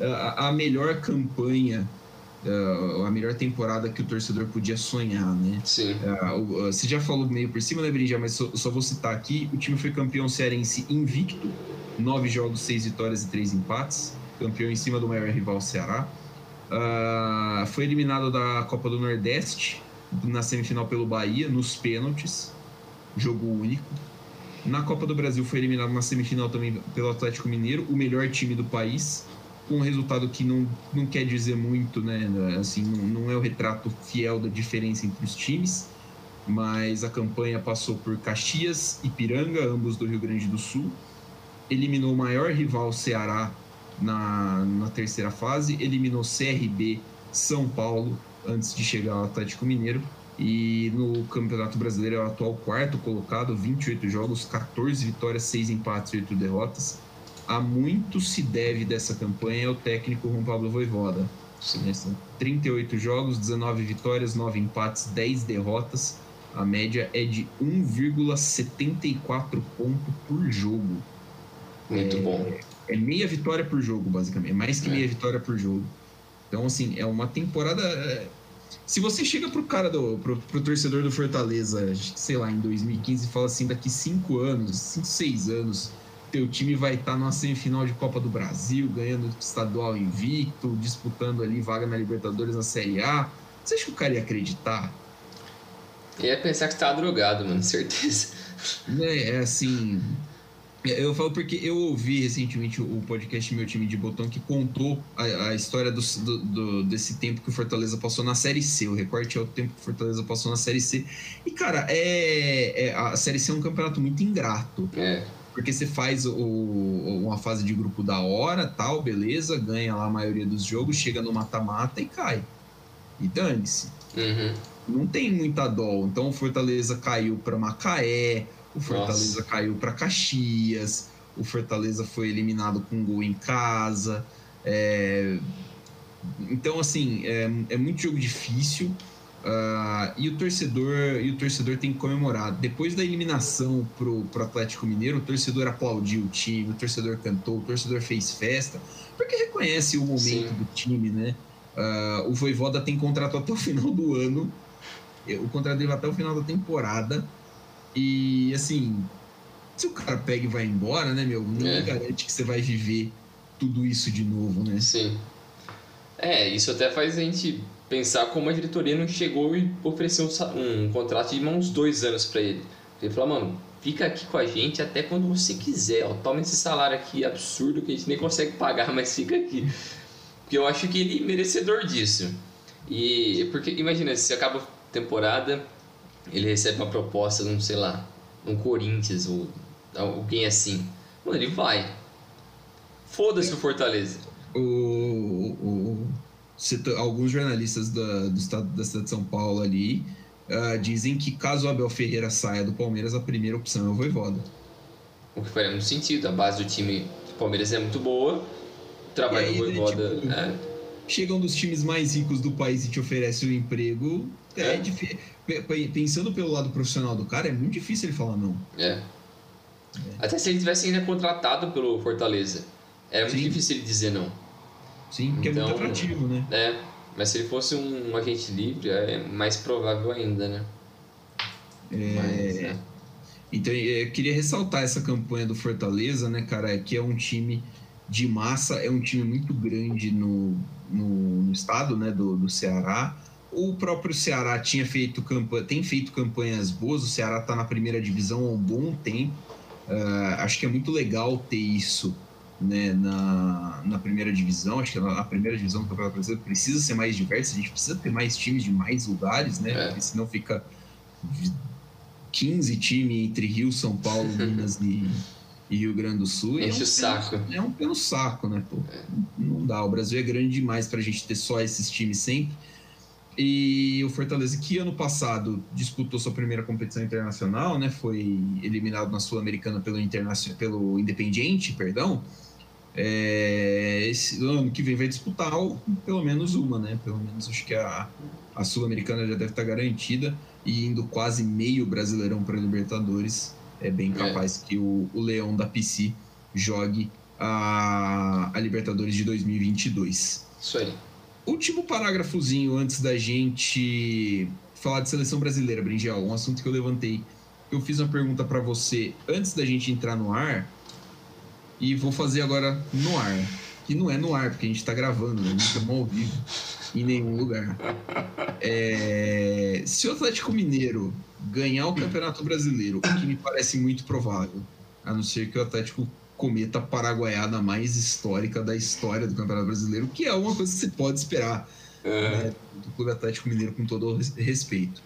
a, a melhor campanha Uh, a melhor temporada que o torcedor podia sonhar, né? Sim. Uh, uh, você já falou meio por cima, né, Brinja? Mas só, só, vou citar aqui: o time foi campeão cearense invicto, nove jogos, seis vitórias e três empates, campeão em cima do maior rival Ceará. Uh, foi eliminado da Copa do Nordeste na semifinal pelo Bahia, nos pênaltis. jogo único. Na Copa do Brasil foi eliminado na semifinal também pelo Atlético Mineiro, o melhor time do país, com um resultado que não, não quer dizer muito, né? Assim, não, não é o retrato fiel da diferença entre os times, mas a campanha passou por Caxias e Piranga, ambos do Rio Grande do Sul, eliminou o maior rival Ceará na, na terceira fase, eliminou CRB, São Paulo, antes de chegar ao Atlético Mineiro. E no Campeonato Brasileiro é o atual quarto colocado, 28 jogos, 14 vitórias, 6 empates e 8 derrotas. Há muito se deve dessa campanha ao técnico Juan Pablo Voivoda. São 38 jogos, 19 vitórias, 9 empates, 10 derrotas. A média é de 1,74 ponto por jogo. Muito é, bom. É meia vitória por jogo, basicamente. É mais que é. meia vitória por jogo. Então, assim, é uma temporada. É, se você chega pro cara do. pro, pro torcedor do Fortaleza, sei lá, em 2015 e fala assim, daqui cinco anos, cinco, seis anos, teu time vai estar tá numa semifinal de Copa do Brasil, ganhando estadual invicto, disputando ali vaga na Libertadores na Série A. Você acha que o cara ia acreditar? Ia pensar que você tá drogado, mano, certeza. É, é assim. Eu falo porque eu ouvi recentemente o podcast Meu Time de Botão que contou a, a história do, do, do, desse tempo que o Fortaleza passou na Série C. O recorte é o tempo que o Fortaleza passou na Série C. E, cara, é, é a Série C é um campeonato muito ingrato. É. Porque você faz o, uma fase de grupo da hora, tal, beleza, ganha lá a maioria dos jogos, chega no mata-mata e cai. E dane-se. Uhum. Não tem muita dó. Então o Fortaleza caiu para Macaé, o Fortaleza Nossa. caiu para Caxias, o Fortaleza foi eliminado com um gol em casa. É... Então, assim, é, é, muito jogo difícil. Uh, e o torcedor e o torcedor tem que comemorar. Depois da eliminação pro, pro Atlético Mineiro, o torcedor aplaudiu o time, o torcedor cantou, o torcedor fez festa, porque reconhece o momento Sim. do time, né? Uh, o Voivoda tem contrato até o final do ano. O contrato dele vai até o final da temporada. E assim, se o cara pega e vai embora, né, meu? Não é. garante que você vai viver tudo isso de novo, né? Sim. É, isso até faz a gente pensar como a diretoria não chegou e ofereceu um, um contrato de uns dois anos para ele. Ele falou, mano, fica aqui com a gente até quando você quiser, ó, toma esse salário aqui absurdo que a gente nem consegue pagar, mas fica aqui. Porque eu acho que ele é merecedor disso. E porque imagina, se acaba a temporada, ele recebe uma proposta num, sei lá, um Corinthians ou alguém assim. Mano, ele vai. Foda-se o Fortaleza. O, o, alguns jornalistas da, do estado da cidade de São Paulo ali uh, dizem que caso o Abel Ferreira saia do Palmeiras, a primeira opção é o Voivoda. O que faria muito sentido. A base do time do Palmeiras é muito boa. O trabalho aí, do né, Voivoda. Tipo, é. Chega um dos times mais ricos do país e te oferece o um emprego. É, é difícil pensando pelo lado profissional do cara, é muito difícil ele falar não. É. é. Até se ele tivesse ainda contratado pelo Fortaleza, era muito Sim. difícil ele dizer não. Sim, porque então, é muito então, atrativo, né? É, mas se ele fosse um, um agente livre, é mais provável ainda, né? É... Mas, é. Então, eu queria ressaltar essa campanha do Fortaleza, né, cara, que é um time de massa, é um time muito grande no, no, no estado, né, do, do Ceará, o próprio Ceará tinha feito campanha, tem feito campanhas boas, o Ceará está na primeira divisão há um bom tempo. Uh, acho que é muito legal ter isso né, na, na primeira divisão. Acho que a primeira divisão do Campeonato Brasileiro precisa ser mais diversa, a gente precisa ter mais times de mais lugares, né? É. Porque senão fica 15 times entre Rio, São Paulo, Minas e, e, Rio Grande do Sul. Enche é um o saco. é um pelo saco, né? Pô? É. Não dá. O Brasil é grande demais para a gente ter só esses times sempre. E o Fortaleza, que ano passado disputou sua primeira competição internacional, né? Foi eliminado na Sul-Americana pelo, Internacional, pelo Independiente, perdão. É, esse ano que vem vai disputar pelo menos uma, né? Pelo menos acho que a, a Sul-Americana já deve estar garantida e indo quase meio brasileirão para Libertadores. É bem é. capaz é. que o, o Leão da PC jogue a, a Libertadores de 2022. Isso aí. Último parágrafozinho antes da gente falar de seleção brasileira, Brinjal, um assunto que eu levantei. Eu fiz uma pergunta para você antes da gente entrar no ar e vou fazer agora no ar. que não é no ar, porque a gente está gravando, né? não estamos ao vivo em nenhum lugar. É... Se o Atlético Mineiro ganhar o Campeonato Brasileiro, o que me parece muito provável, a não ser que o Atlético cometa paraguaiada mais histórica da história do Campeonato Brasileiro, que é uma coisa que você pode esperar né, do Clube Atlético Mineiro com todo o respeito.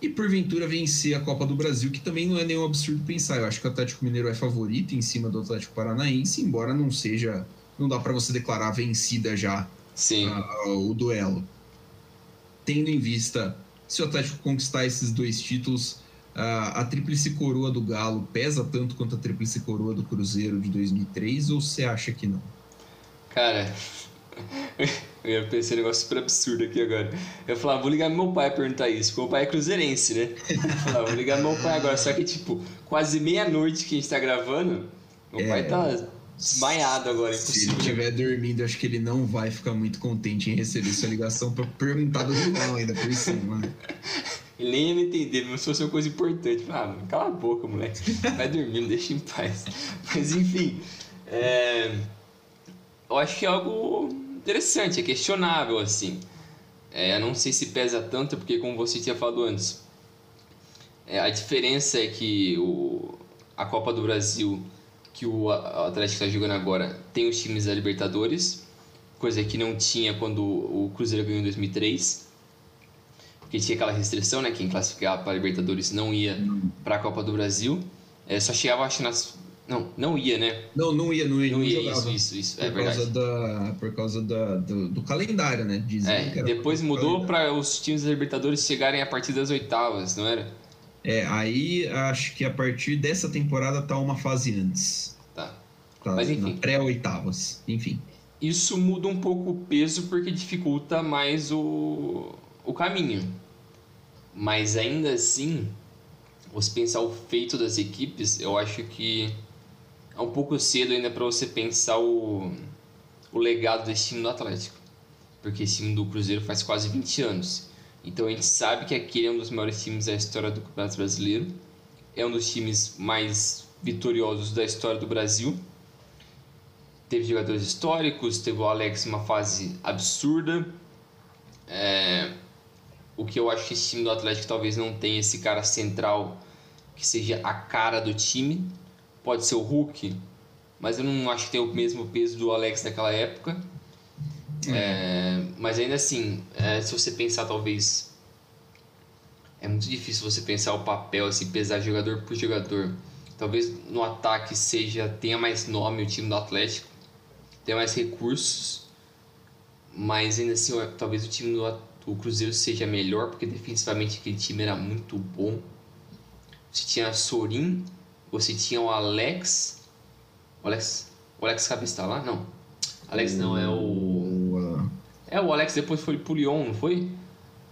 E porventura vencer a Copa do Brasil, que também não é nenhum absurdo pensar. Eu acho que o Atlético Mineiro é favorito em cima do Atlético Paranaense, embora não seja. Não dá para você declarar vencida já Sim. A, o duelo. Tendo em vista, se o Atlético conquistar esses dois títulos, a, a tríplice coroa do Galo pesa tanto quanto a tríplice coroa do Cruzeiro de 2003 ou você acha que não? Cara, Eu ia pensar um negócio super absurdo aqui agora. Eu falava, vou ligar meu pai perguntar isso, porque meu pai é cruzeirense, né? Eu falava, vou ligar meu pai agora. Só que, tipo, quase meia-noite que a gente tá gravando, meu é... pai tá desmaiado agora. Se ele estiver dormindo, acho que ele não vai ficar muito contente em receber sua ligação pra perguntar do final ainda por cima. Ele nem ia me entender, mas se fosse uma coisa importante. Ah, mano, cala a boca, moleque. Vai dormir, me deixa em paz. Mas enfim. É... Eu acho que é algo interessante, é questionável assim. É, não sei se pesa tanto, porque como você tinha falado antes, é, a diferença é que o, a Copa do Brasil que o Atlético está jogando agora tem os times da Libertadores, coisa que não tinha quando o Cruzeiro ganhou em 2003, porque tinha aquela restrição, né? Quem classificava para a Libertadores não ia para a Copa do Brasil, é, só chegava acho nas não, não ia, né? Não, não ia, não ia. Não, ia, isso, isso, isso. Por é causa, da, por causa da, do, do calendário, né? Dizem é, depois mudou para os times da Libertadores chegarem a partir das oitavas, não era? É, aí acho que a partir dessa temporada tá uma fase antes. Tá. tá Mas enfim. Pré-oitavas, enfim. Isso muda um pouco o peso porque dificulta mais o, o caminho. Mas ainda assim, você pensar o feito das equipes, eu acho que é um pouco cedo ainda para você pensar o, o legado desse time do Atlético. Porque esse time do Cruzeiro faz quase 20 anos. Então a gente sabe que aquele é um dos maiores times da história do Campeonato Brasileiro. É um dos times mais vitoriosos da história do Brasil. Teve jogadores históricos, teve o Alex uma fase absurda. É, o que eu acho que esse time do Atlético talvez não tenha esse cara central que seja a cara do time pode ser o Hulk, mas eu não acho que tem o mesmo peso do Alex daquela época. É. É, mas ainda assim, é, se você pensar talvez é muito difícil você pensar o papel assim pesar jogador por jogador. Talvez no ataque seja tenha mais nome o time do Atlético, tenha mais recursos, mas ainda assim talvez o time do, do Cruzeiro seja melhor porque defensivamente aquele time era muito bom. Você tinha Sorin, você tinha o Alex. O Alex. O Alex Cabeça tá lá? Não. Alex não, é o. É o Alex depois foi pro Lyon, não foi?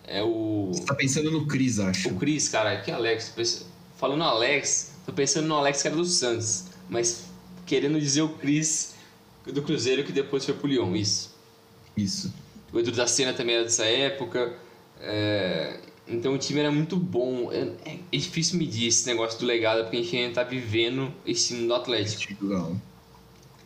É o. Você tá pensando no Cris, acho. O Cris, cara, que Alex. Falando Alex, tô pensando no Alex que era do Santos. Mas querendo dizer o Cris do Cruzeiro que depois foi pro Lyon, isso. Isso. O Edu da Cena também era dessa época. É... Então o time era muito bom. É, é, difícil medir esse negócio do legado porque a gente ainda tá vivendo esse time do Atlético.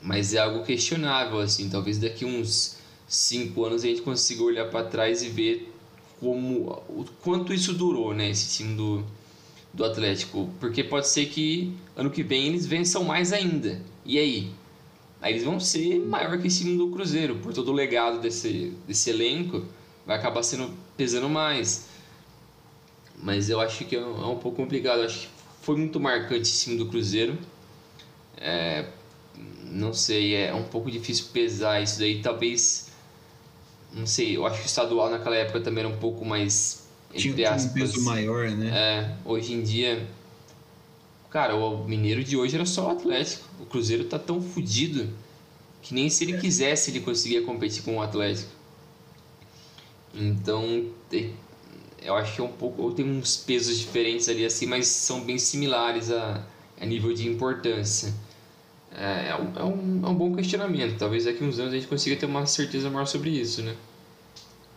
Mas é algo questionável, assim. Talvez daqui uns cinco anos a gente consiga olhar para trás e ver como o quanto isso durou, né? Esse time do, do Atlético. Porque pode ser que ano que vem eles vençam mais ainda. E aí? Aí eles vão ser maior que esse time do Cruzeiro. Por todo o legado desse, desse elenco, vai acabar sendo pesando mais. Mas eu acho que é um, é um pouco complicado. Eu acho que foi muito marcante esse time do Cruzeiro. É, não sei, é um pouco difícil pesar isso daí. Talvez, não sei, eu acho que o estadual naquela época também era um pouco mais. Tinha, aspas, um peso maior, né? É, hoje em dia. Cara, o Mineiro de hoje era só o Atlético. O Cruzeiro tá tão fodido que nem se ele quisesse ele conseguia competir com o Atlético. Então, eu acho que é um pouco tem uns pesos diferentes ali assim mas são bem similares a, a nível de importância é, é, um, é, um, é um bom questionamento talvez daqui uns anos a gente consiga ter uma certeza maior sobre isso né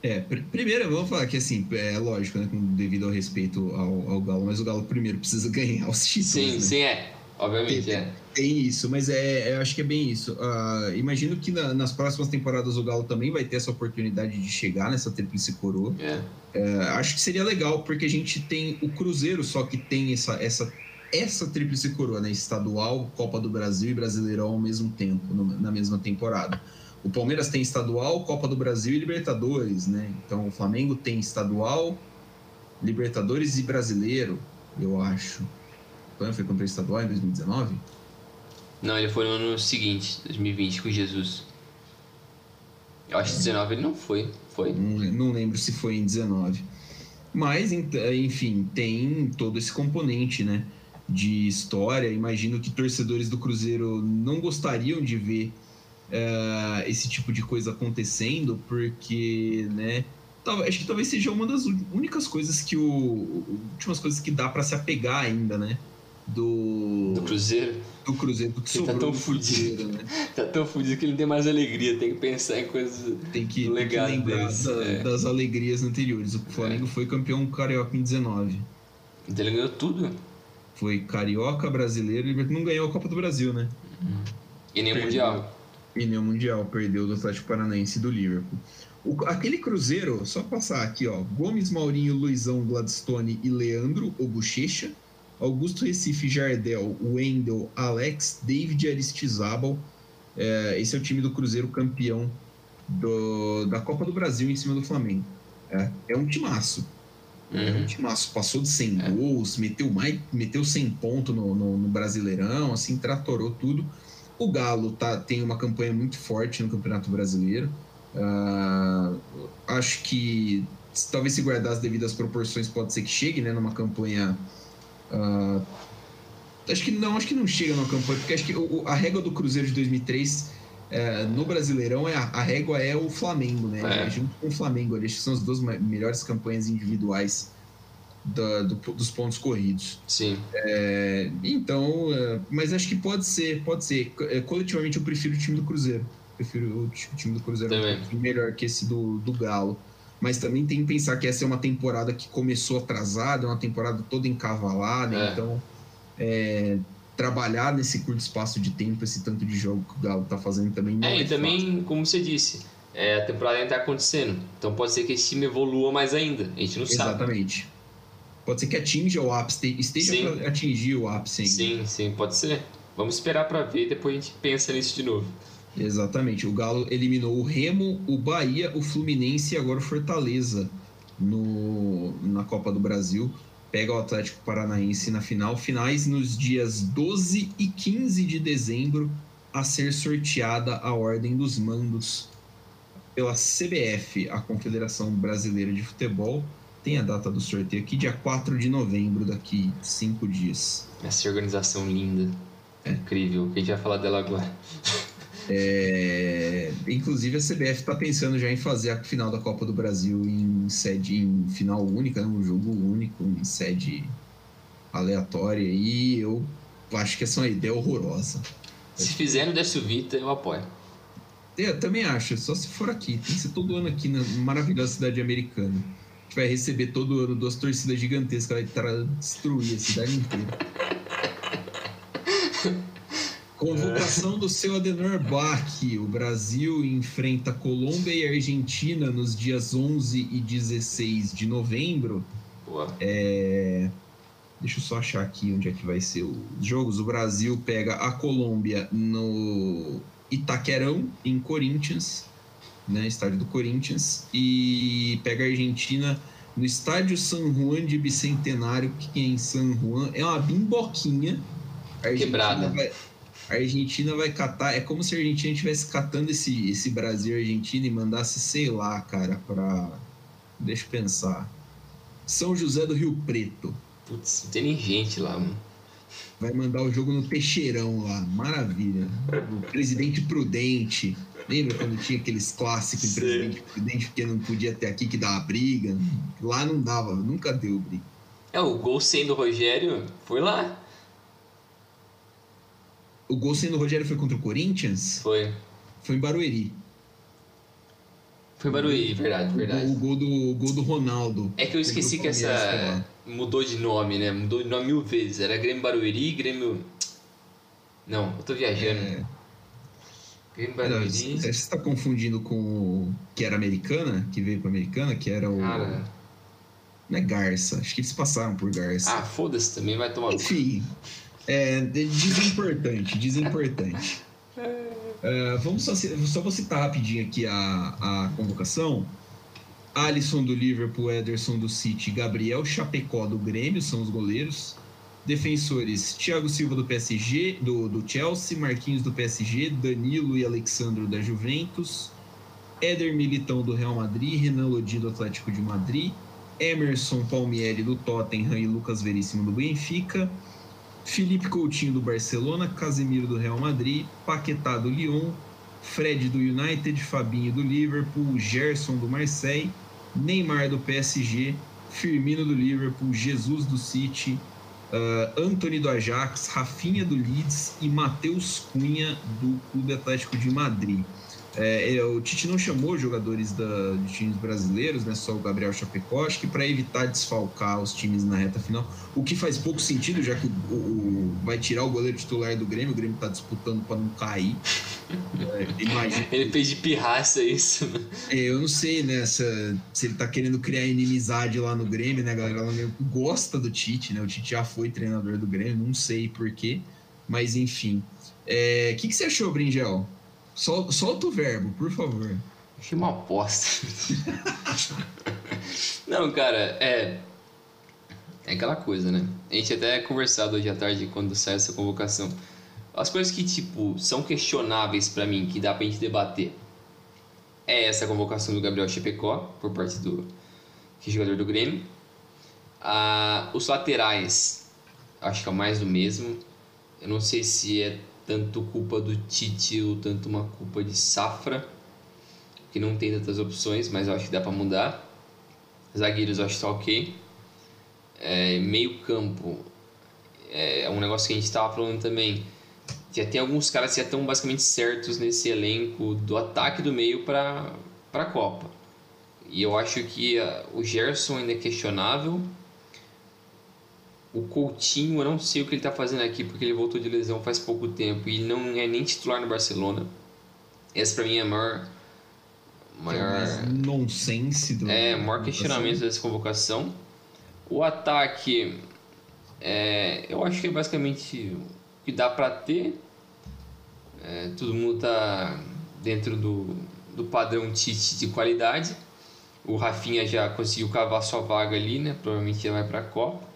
é, pr primeiro vamos falar que assim, é lógico, né, devido ao respeito ao, ao Galo, mas o Galo primeiro precisa ganhar os títulos. Sim, né? sim, é. Obviamente, tem, é. Tem isso, mas é, é, eu acho que é bem isso. Uh, imagino que na, nas próximas temporadas o Galo também vai ter essa oportunidade de chegar nessa tríplice coroa. É. Uh, acho que seria legal, porque a gente tem o Cruzeiro só que tem essa, essa, essa tríplice coroa, né? Estadual, Copa do Brasil e Brasileirão ao mesmo tempo, no, na mesma temporada. O Palmeiras tem estadual, Copa do Brasil e Libertadores, né? Então o Flamengo tem estadual, Libertadores e Brasileiro, eu acho. Quando foi campeão estadual em 2019? Não, ele foi no ano seguinte, 2020, com Jesus. Eu acho que 19 ele não foi. Foi? Não, não lembro se foi em 19. Mas, enfim, tem todo esse componente, né? De história. Imagino que torcedores do Cruzeiro não gostariam de ver uh, esse tipo de coisa acontecendo, porque, né? Acho que talvez seja uma das únicas coisas que o. Últimas coisas que dá para se apegar ainda, né? do. Do Cruzeiro? Do Cruzeiro, do que tá tão fudido. Né? tá tão fudido que ele não tem mais alegria, tem que pensar em coisas tem que, do legado tem que lembrar da, é. das alegrias anteriores. O Flamengo é. foi campeão carioca em 19. Então ele ganhou tudo? Foi carioca, brasileiro e não ganhou a Copa do Brasil, né? Uhum. E nem o Mundial. O Mundial, perdeu do Atlético Paranaense e do Liverpool. O, aquele Cruzeiro, só passar aqui, ó. Gomes, Maurinho, Luizão, Gladstone e Leandro, o Bochecha. Augusto Recife, Jardel, Wendel, Alex, David Aristizábal. É, esse é o time do Cruzeiro campeão do, da Copa do Brasil em cima do Flamengo. É, é um timaço. Uhum. É um uhum. timaço. Passou de 100 é. gols, meteu, mais, meteu 100 pontos no, no, no, Brasileirão, assim, tratorou tudo. O Galo tá, tem uma campanha muito forte no Campeonato Brasileiro. Uh, acho que talvez se guardar as devidas proporções pode ser que chegue né, numa campanha Uh, acho que não, acho que não chega na campanha, porque acho que o, a régua do Cruzeiro de 2003 é, no Brasileirão é a, a, régua é o Flamengo, né? É. É junto com o Flamengo, acho que são as duas melhores campanhas individuais da, do, dos pontos corridos. Sim. É, então, é, mas acho que pode ser, pode ser. É, coletivamente eu prefiro o time do Cruzeiro. Prefiro o, time do Cruzeiro melhor que esse do, do Galo mas também tem que pensar que essa é uma temporada que começou atrasada, é uma temporada toda encavalada, é. então é, trabalhar nesse curto espaço de tempo, esse tanto de jogo que o Galo está fazendo também não é, é e também, fácil. como você disse, é, a temporada ainda está acontecendo, então pode ser que esse time evolua mais ainda, a gente não Exatamente. sabe. Exatamente. Pode ser que atinja o ápice, esteja para atingir o ápice ainda. Sim, sim, pode ser. Vamos esperar para ver, depois a gente pensa nisso de novo. Exatamente. O Galo eliminou o Remo, o Bahia, o Fluminense e agora o Fortaleza no, na Copa do Brasil. Pega o Atlético Paranaense na final. Finais nos dias 12 e 15 de dezembro, a ser sorteada a ordem dos mandos pela CBF, a Confederação Brasileira de Futebol. Tem a data do sorteio aqui, dia 4 de novembro, daqui cinco dias. Essa organização linda. É. Incrível. A gente vai falar dela agora. É, inclusive a CBF está pensando já em fazer a final da Copa do Brasil em sede em final única, né, um jogo único em sede aleatória e eu acho que essa é uma ideia horrorosa. Se fizer no Décio Vita, eu apoio. É, eu também acho, só se for aqui. Tem que ser todo ano aqui na maravilhosa cidade americana. Gente vai receber todo ano duas torcidas gigantescas, vai destruir a cidade inteira. Convocação do seu Adenor Bach. O Brasil enfrenta Colômbia e Argentina nos dias 11 e 16 de novembro. Boa. É... Deixa eu só achar aqui onde é que vai ser os jogos. O Brasil pega a Colômbia no Itaquerão, em Corinthians, né? Estádio do Corinthians. E pega a Argentina no Estádio San Juan de Bicentenário, que é em San Juan. É uma bimboquinha. Quebrada. Vai a Argentina vai catar. É como se a Argentina estivesse catando esse, esse Brasil e Argentina e mandasse, sei lá, cara, pra. Deixa eu pensar. São José do Rio Preto. Putz, não tem nem gente lá, mano. Vai mandar o jogo no Teixeirão lá. Maravilha. O presidente prudente. Lembra quando tinha aqueles clássicos de presidente prudente porque não podia ter aqui que dava briga? Lá não dava, nunca deu briga. É, o gol sendo Rogério foi lá. O gol sendo o Rogério foi contra o Corinthians? Foi. Foi em Barueri. Foi em Barueri, verdade, verdade. O, gol, do, o gol do Ronaldo. É que eu esqueci que essa. Mudou de nome, né? Mudou de nome mil vezes. Era Grêmio Barueri, Grêmio. Não, eu tô viajando. É... Barueri. Você está confundindo com o que era americana, que veio para americana, que era o. Cara. Não é Garça, acho que eles passaram por Garça. Ah, foda-se também, vai tomar. Enfim, é, desimportante, desimportante. Uh, vamos só, só vou citar rapidinho aqui a, a convocação. Alisson do Liverpool, Ederson do City, Gabriel Chapecó do Grêmio são os goleiros. Defensores: Thiago Silva do PSG, do, do Chelsea, Marquinhos do PSG, Danilo e Alexandro da Juventus, Éder Militão do Real Madrid, Renan Lodi do Atlético de Madrid, Emerson Palmieri do Tottenham e Lucas Veríssimo do Benfica, Felipe Coutinho do Barcelona, Casemiro do Real Madrid, Paquetá do Lyon, Fred do United, Fabinho do Liverpool, Gerson do Marseille, Neymar do PSG, Firmino do Liverpool, Jesus do City, uh, Anthony do Ajax, Rafinha do Leeds e Matheus Cunha do Clube Atlético de Madrid. É, é, o Tite não chamou jogadores da, de times brasileiros, né, só o Gabriel Chapecó, acho que para evitar desfalcar os times na reta final, o que faz pouco sentido, já que o, o vai tirar o goleiro titular do Grêmio, o Grêmio está disputando para não cair. É, imagina. Ele fez de pirraça isso. Né? É, eu não sei, né, se, se ele está querendo criar inimizade lá no Grêmio, né, galera? Ela gosta do Tite, né? O Tite já foi treinador do Grêmio, não sei porquê, mas enfim. O é, que, que você achou, Bringel? Sol, solta o verbo, por favor. Achei uma aposta. Não, cara, é. É aquela coisa, né? A gente até conversado hoje à tarde quando sai essa convocação. As coisas que, tipo, são questionáveis para mim, que dá pra gente debater. É essa convocação do Gabriel Chapecó, por parte do que é jogador do Grêmio. Ah, os laterais, acho que é mais do mesmo. Eu não sei se é tanto culpa do Tite ou tanto uma culpa de safra, que não tem tantas opções, mas eu acho que dá para mudar. Zagueiros eu acho que tá ok. É, meio campo é, é um negócio que a gente estava falando também. Já tem alguns caras que já estão basicamente certos nesse elenco do ataque do meio para a Copa. E eu acho que uh, o Gerson ainda é questionável o Coutinho, eu não sei o que ele está fazendo aqui, porque ele voltou de lesão faz pouco tempo e não é nem titular no Barcelona. Essa para mim é a maior. maior é nonsense do. É, maior questionamento dessa convocação. O ataque, é, eu acho que é basicamente o que dá para ter. É, todo mundo tá dentro do, do padrão Tite de qualidade. O Rafinha já conseguiu cavar sua vaga ali, né? Provavelmente já vai para a Copa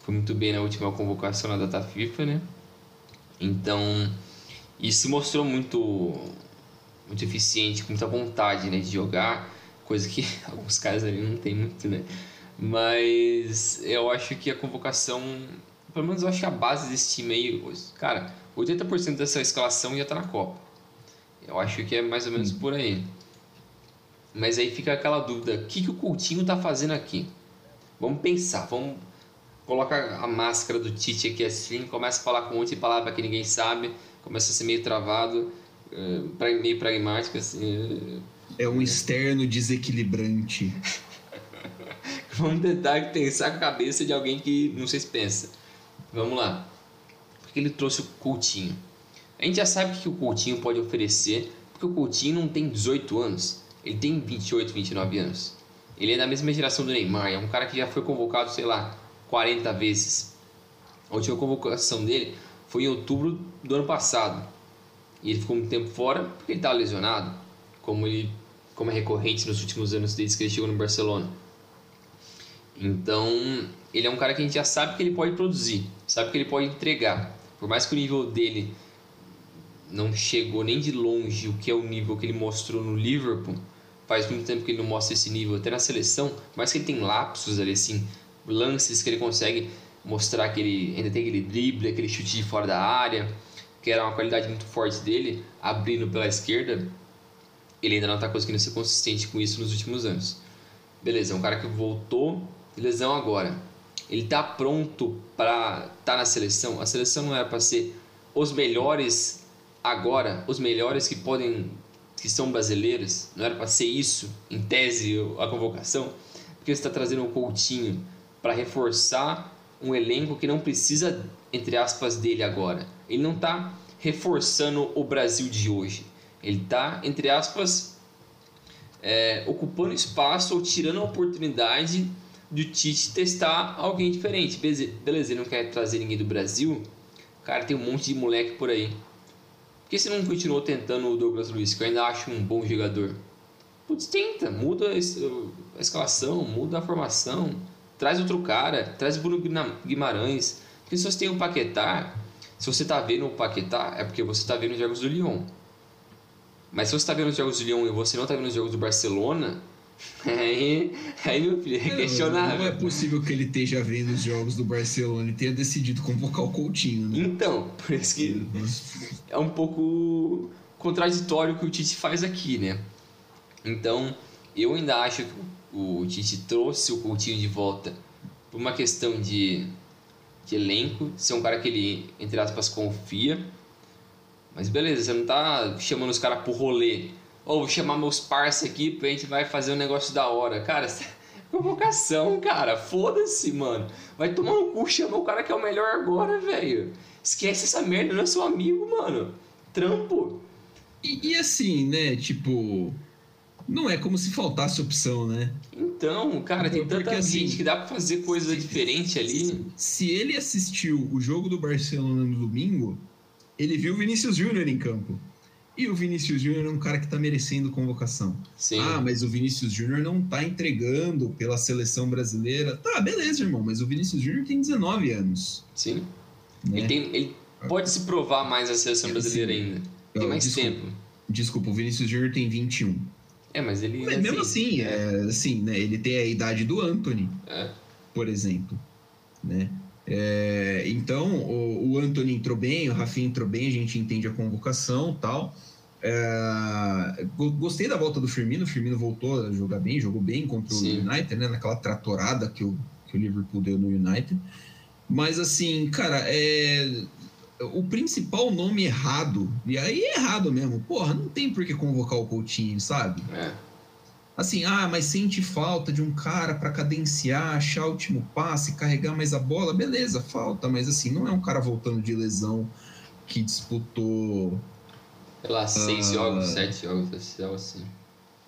foi muito bem na última convocação na data FIFA, né? Então, isso mostrou muito muito eficiente, com muita vontade, né, de jogar, coisa que alguns caras ali não tem muito, né? Mas eu acho que a convocação, pelo menos eu acho que a base desse time aí, cara, 80% dessa escalação ia estar na Copa. Eu acho que é mais ou menos por aí. Mas aí fica aquela dúvida, o que, que o Coutinho tá fazendo aqui? Vamos pensar, vamos coloca a máscara do Tite aqui assim, começa a falar com um monte de palavra que ninguém sabe, começa a ser meio travado, uh, meio pragmático assim. É um externo desequilibrante. Vamos tentar pensar com a cabeça de alguém que não sei se pensa. Vamos lá. Por que ele trouxe o Coutinho? A gente já sabe o que o Coutinho pode oferecer, porque o Coutinho não tem 18 anos, ele tem 28, 29 anos. Ele é da mesma geração do Neymar, é um cara que já foi convocado, sei lá, 40 vezes. A última convocação dele foi em outubro do ano passado. E ele ficou um tempo fora porque ele estava lesionado, como, ele, como é recorrente nos últimos anos desde que ele chegou no Barcelona. Então, ele é um cara que a gente já sabe que ele pode produzir, sabe que ele pode entregar. Por mais que o nível dele não chegou nem de longe o que é o nível que ele mostrou no Liverpool, faz muito tempo que ele não mostra esse nível até na seleção, mas que ele tem lapsos ali assim, lances que ele consegue mostrar que ele ainda tem aquele drible, aquele chute de fora da área, que era uma qualidade muito forte dele, abrindo pela esquerda, ele ainda não está conseguindo ser consistente com isso nos últimos anos. Beleza, é um cara que voltou de lesão agora. Ele está pronto para estar tá na seleção. A seleção não era para ser os melhores agora, os melhores que podem, que são brasileiros. Não era para ser isso, em tese, a convocação. Porque está trazendo um Coutinho para reforçar um elenco que não precisa, entre aspas, dele agora. Ele não está reforçando o Brasil de hoje. Ele está, entre aspas, é, ocupando espaço ou tirando a oportunidade do Tite testar alguém diferente. Beleza, ele não quer trazer ninguém do Brasil. Cara, tem um monte de moleque por aí. Por que você não continuou tentando o Douglas Luiz, que eu ainda acho um bom jogador? Putz, tenta, muda a escalação, muda a formação, traz outro cara, traz o Bruno Guimarães. Porque se você tem o Paquetá, se você tá vendo o Paquetá, é porque você tá vendo os jogos do Lyon. Mas se você tá vendo os jogos do Lyon e você não tá vendo os jogos do Barcelona, aí, aí meu filho, é questionável. Não é possível que ele esteja vendo os jogos do Barcelona e tenha decidido convocar o Coutinho, né? Então, por isso que é um pouco contraditório o que o Tite faz aqui, né? Então, eu ainda acho que o Tite trouxe o Coutinho de volta por uma questão de de elenco, ser um cara que ele, entre aspas, confia. Mas beleza, você não tá chamando os caras pro rolê. Ou oh, vou chamar meus parceiros aqui pra gente vai fazer um negócio da hora. Cara, convocação, cara. Foda-se, mano. Vai tomar no cu, chama o cara que é o melhor agora, velho. Esquece essa merda, não é seu amigo, mano. Trampo. E, e assim, né, tipo não é como se faltasse opção, né? Então, cara, tem Porque, tanta assim, gente que dá pra fazer coisa diferente ali. Se ele assistiu o jogo do Barcelona no domingo, ele viu o Vinícius Júnior em campo. E o Vinícius Júnior é um cara que tá merecendo convocação. Sim. Ah, mas o Vinícius Júnior não tá entregando pela seleção brasileira. Tá, beleza, irmão, mas o Vinícius Júnior tem 19 anos. Sim. Né? Ele, tem, ele pode se provar mais a seleção brasileira ainda. Tem mais desculpa, tempo. Desculpa, o Vinícius Júnior tem 21. É, mas ele. Mas mesmo assim, é. é, assim, né? Ele tem a idade do Anthony, é. por exemplo. Né? É, então, o, o Anthony entrou bem, o Rafinha entrou bem, a gente entende a convocação tal. É, gostei da volta do Firmino, o Firmino voltou a jogar bem, jogou bem contra Sim. o United, né? Naquela tratorada que o, que o Liverpool deu no United. Mas assim, cara, é, o principal nome errado, e aí é errado mesmo, porra, não tem por que convocar o Coutinho, sabe? É. Assim, ah, mas sente falta de um cara para cadenciar, achar o último passe, carregar mais a bola, beleza, falta, mas assim, não é um cara voltando de lesão que disputou. Sei lá, seis uh, jogos, sete jogos, assim.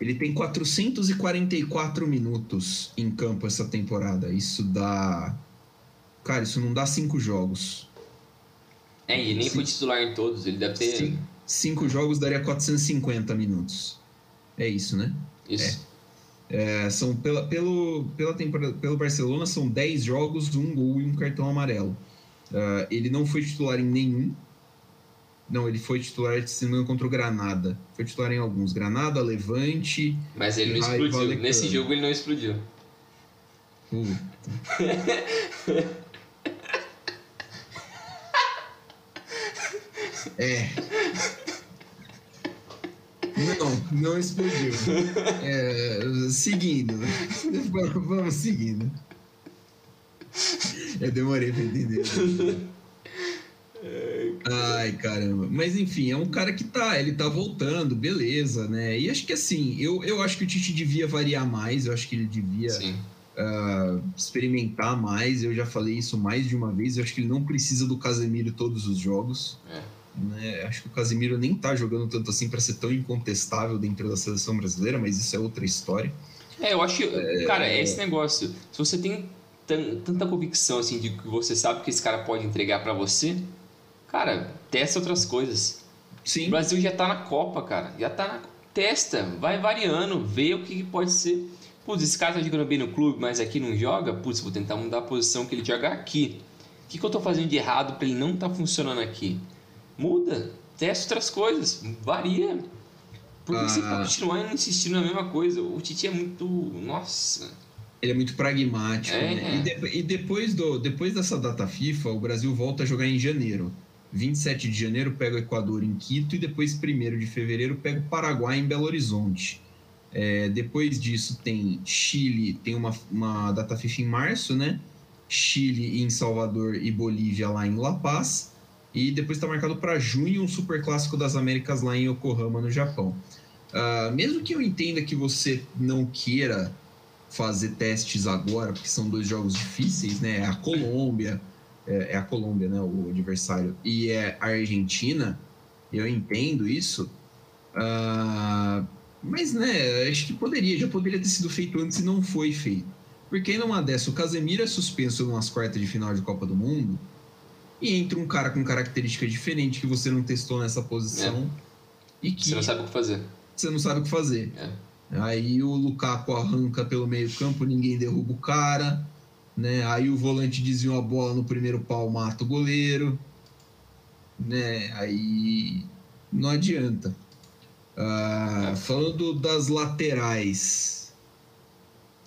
Ele tem 444 minutos em campo essa temporada. Isso dá. Cara, isso não dá cinco jogos. É, e nem foi titular em todos, ele deve ter. Cinco, cinco jogos daria 450 minutos. É isso, né? Isso. É. É, são pela, pelo, pela temporada, pelo Barcelona são 10 jogos, um gol e um cartão amarelo. Uh, ele não foi titular em nenhum. Não, ele foi titular, se não contra o Granada. Foi titular em alguns. Granada, Levante. Mas ele não explodiu. Nesse jogo ele não explodiu. Puta. É. Não, não explodiu. É, seguindo. Vamos seguindo. Eu demorei pra entender. Ai, caramba. Mas enfim, é um cara que tá, ele tá voltando, beleza, né? E acho que assim, eu, eu acho que o Tite devia variar mais, eu acho que ele devia uh, experimentar mais. Eu já falei isso mais de uma vez, eu acho que ele não precisa do Casemiro todos os jogos. É. Né? Acho que o Casemiro nem tá jogando tanto assim para ser tão incontestável dentro da seleção brasileira, mas isso é outra história. É, eu acho, é... cara, é esse negócio. Se você tem tanta convicção assim de que você sabe que esse cara pode entregar para você, cara, testa outras coisas. Sim. O Brasil já tá na Copa, cara. Já tá na testa, vai variando, vê o que pode ser. Putz, esse cara tá jogando bem no clube, mas aqui não joga. Putz, vou tentar mudar a posição que ele joga aqui. O que, que eu tô fazendo de errado para ele não tá funcionando aqui? Muda, testa outras coisas, varia. Por que ah. você pode continuar insistindo na mesma coisa? O Titi é muito. Nossa. Ele é muito pragmático. É, né? e, de, e, depois, do, depois dessa data FIFA, o Brasil volta a jogar em janeiro. 27 de janeiro pega o Equador em Quito e depois 1 de fevereiro pega o Paraguai em Belo Horizonte. É, depois disso tem Chile, tem uma, uma data FIFA em março, né? Chile em Salvador e Bolívia lá em La Paz. E depois está marcado para junho um Super Clássico das Américas lá em Yokohama, no Japão. Uh, mesmo que eu entenda que você não queira fazer testes agora, porque são dois jogos difíceis, né? A Colômbia, é, é a Colômbia, né? O adversário, e é a Argentina, eu entendo isso. Uh, mas, né, acho que poderia, já poderia ter sido feito antes e não foi feito. Porque numa dessa, o Casemiro é suspenso nas quartas de final de Copa do Mundo e entra um cara com característica diferente que você não testou nessa posição é. e que... Você não sabe o que fazer. Você não sabe o que fazer. É. Aí o Lukaku arranca pelo meio campo, ninguém derruba o cara, né? Aí o volante desvia a bola no primeiro pau, mata o goleiro, né? Aí não adianta. Ah, falando das laterais.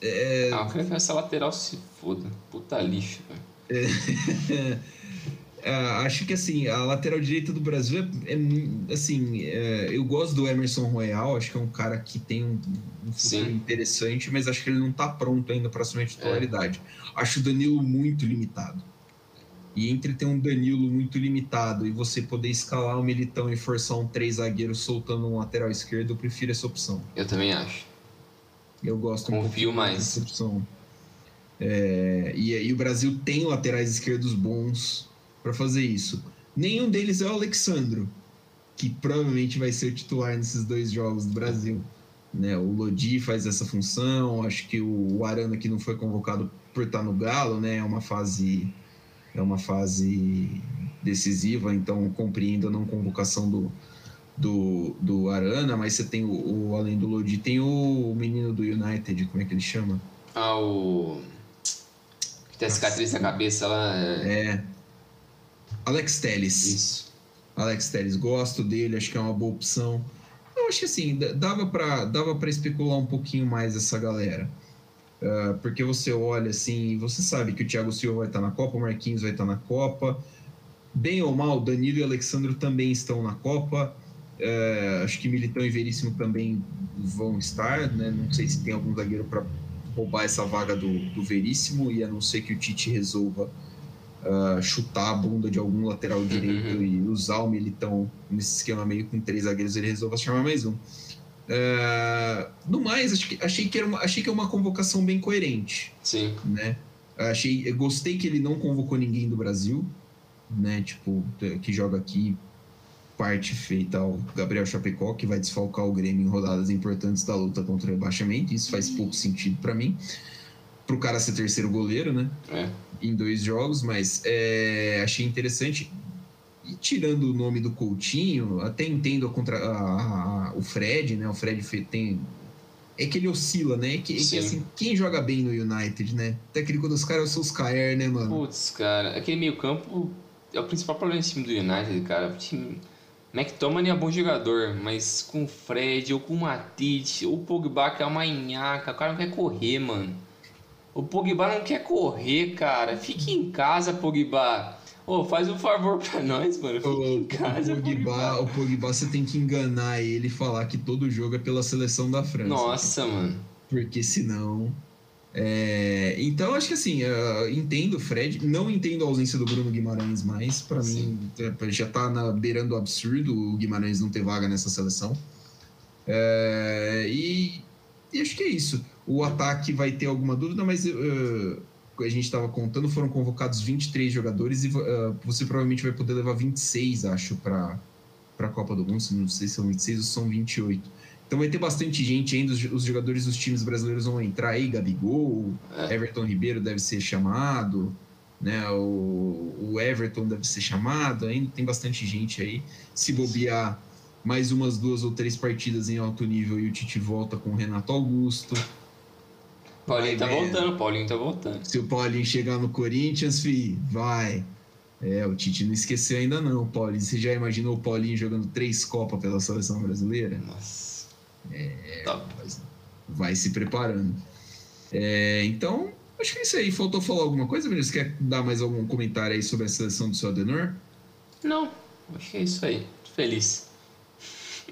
É... Ah, essa lateral se foda. Puta lixo, velho. É... É, acho que assim, a lateral direita do Brasil é, é assim, é, eu gosto do Emerson Royal, acho que é um cara que tem um, um futuro Sim. interessante, mas acho que ele não está pronto ainda para assumir a titularidade. É. Acho o Danilo muito limitado. E entre ter um Danilo muito limitado e você poder escalar o Militão e forçar um três zagueiros soltando um lateral esquerdo, eu prefiro essa opção. Eu também acho. Eu gosto Confio um mais dessa opção. É, e, e o Brasil tem laterais esquerdos bons para fazer isso. Nenhum deles é o Alexandro, que provavelmente vai ser o titular nesses dois jogos do Brasil. Né? O Lodi faz essa função, acho que o Arana que não foi convocado por estar no Galo, né? É uma fase é uma fase decisiva, então compreendo a não convocação do, do, do Arana, mas você tem o, o além do Lodi, tem o menino do United, como é que ele chama? Ah, o que tem a cicatriz na cabeça lá. É, é Alex Telles. Isso. Alex Telles, gosto dele, acho que é uma boa opção. Eu acho que assim, dava para dava pra especular um pouquinho mais essa galera. Uh, porque você olha assim, você sabe que o Thiago Silva vai estar na Copa, o Marquinhos vai estar na Copa. Bem ou mal, Danilo e Alexandre também estão na Copa. Uh, acho que Militão e Veríssimo também vão estar, né? Não sei se tem algum zagueiro para roubar essa vaga do, do Veríssimo, e a não ser que o Tite resolva uh, chutar a bunda de algum lateral uhum. direito uhum. e usar o Militão nesse esquema meio com três zagueiros, ele resolva chamar mais um. Uh, no mais, que, achei que era uma, achei que é uma convocação bem coerente. Sim. Né? Achei, gostei que ele não convocou ninguém do Brasil, né? Tipo, que joga aqui, parte feita ao Gabriel Chapecó, que vai desfalcar o Grêmio em rodadas importantes da luta contra o rebaixamento. Isso faz pouco sentido para mim. Pro cara ser terceiro goleiro, né? É em dois jogos, mas é, achei interessante. E tirando o nome do Coutinho, até entendo a contra, a, a, o Fred, né? O Fred tem. É que ele oscila, né? É que, é que assim, quem joga bem no United, né? Técnico dos caras é o Solskjaer, né, mano? Putz, cara, aquele meio-campo é o principal problema desse time do United, cara. O time. McTominay é bom jogador, mas com o Fred ou com o Matite, ou o Pogba que é uma inhaca, o cara não quer correr, mano. O Pogba não quer correr, cara. Fique em casa, Pogba. Ô, oh, faz um favor pra nós, mano. Fique em casa, o Pogba, Pogba. O Pogba, você tem que enganar ele e falar que todo jogo é pela seleção da França. Nossa, mano. Porque senão... É... Então, acho que assim, entendo o Fred. Não entendo a ausência do Bruno Guimarães mais. Para mim, é, já tá na, beirando o absurdo o Guimarães não ter vaga nessa seleção. É... E, e acho que é isso. O ataque vai ter alguma dúvida, mas uh, a gente estava contando, foram convocados 23 jogadores e uh, você provavelmente vai poder levar 26, acho, para a Copa do Mundo. Não sei se são 26 ou são 28. Então vai ter bastante gente ainda, os, jogadores dos times brasileiros vão entrar aí, Gabigol, é. Everton Ribeiro deve ser chamado, né? O, o, Everton deve ser chamado, ainda tem bastante gente aí. Se bobear mais umas duas ou três partidas em alto nível e o Tite volta com o Renato Augusto. Paulinho tá voltando, Paulinho tá voltando. Se o Paulinho chegar no Corinthians, fi, vai. É, o Tite não esqueceu ainda não, Paulinho. Você já imaginou o Paulinho jogando três Copas pela seleção brasileira? Nossa. É, tá. vai, vai se preparando. É, então, acho que é isso aí. Faltou falar alguma coisa, Vinícius? Quer dar mais algum comentário aí sobre a seleção do seu Adenor? Não, acho que é isso aí. Feliz.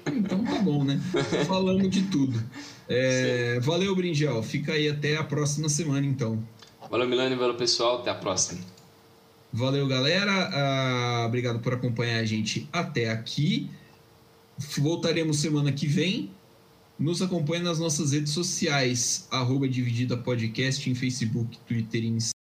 Então tá bom, né? Falando de tudo. É, valeu, Brinjal. Fica aí até a próxima semana, então. Valeu, Milani. Valeu, pessoal. Até a próxima. Valeu, galera. Ah, obrigado por acompanhar a gente até aqui. Voltaremos semana que vem. Nos acompanhe nas nossas redes sociais, arroba Dividida Podcast em Facebook, Twitter e Instagram.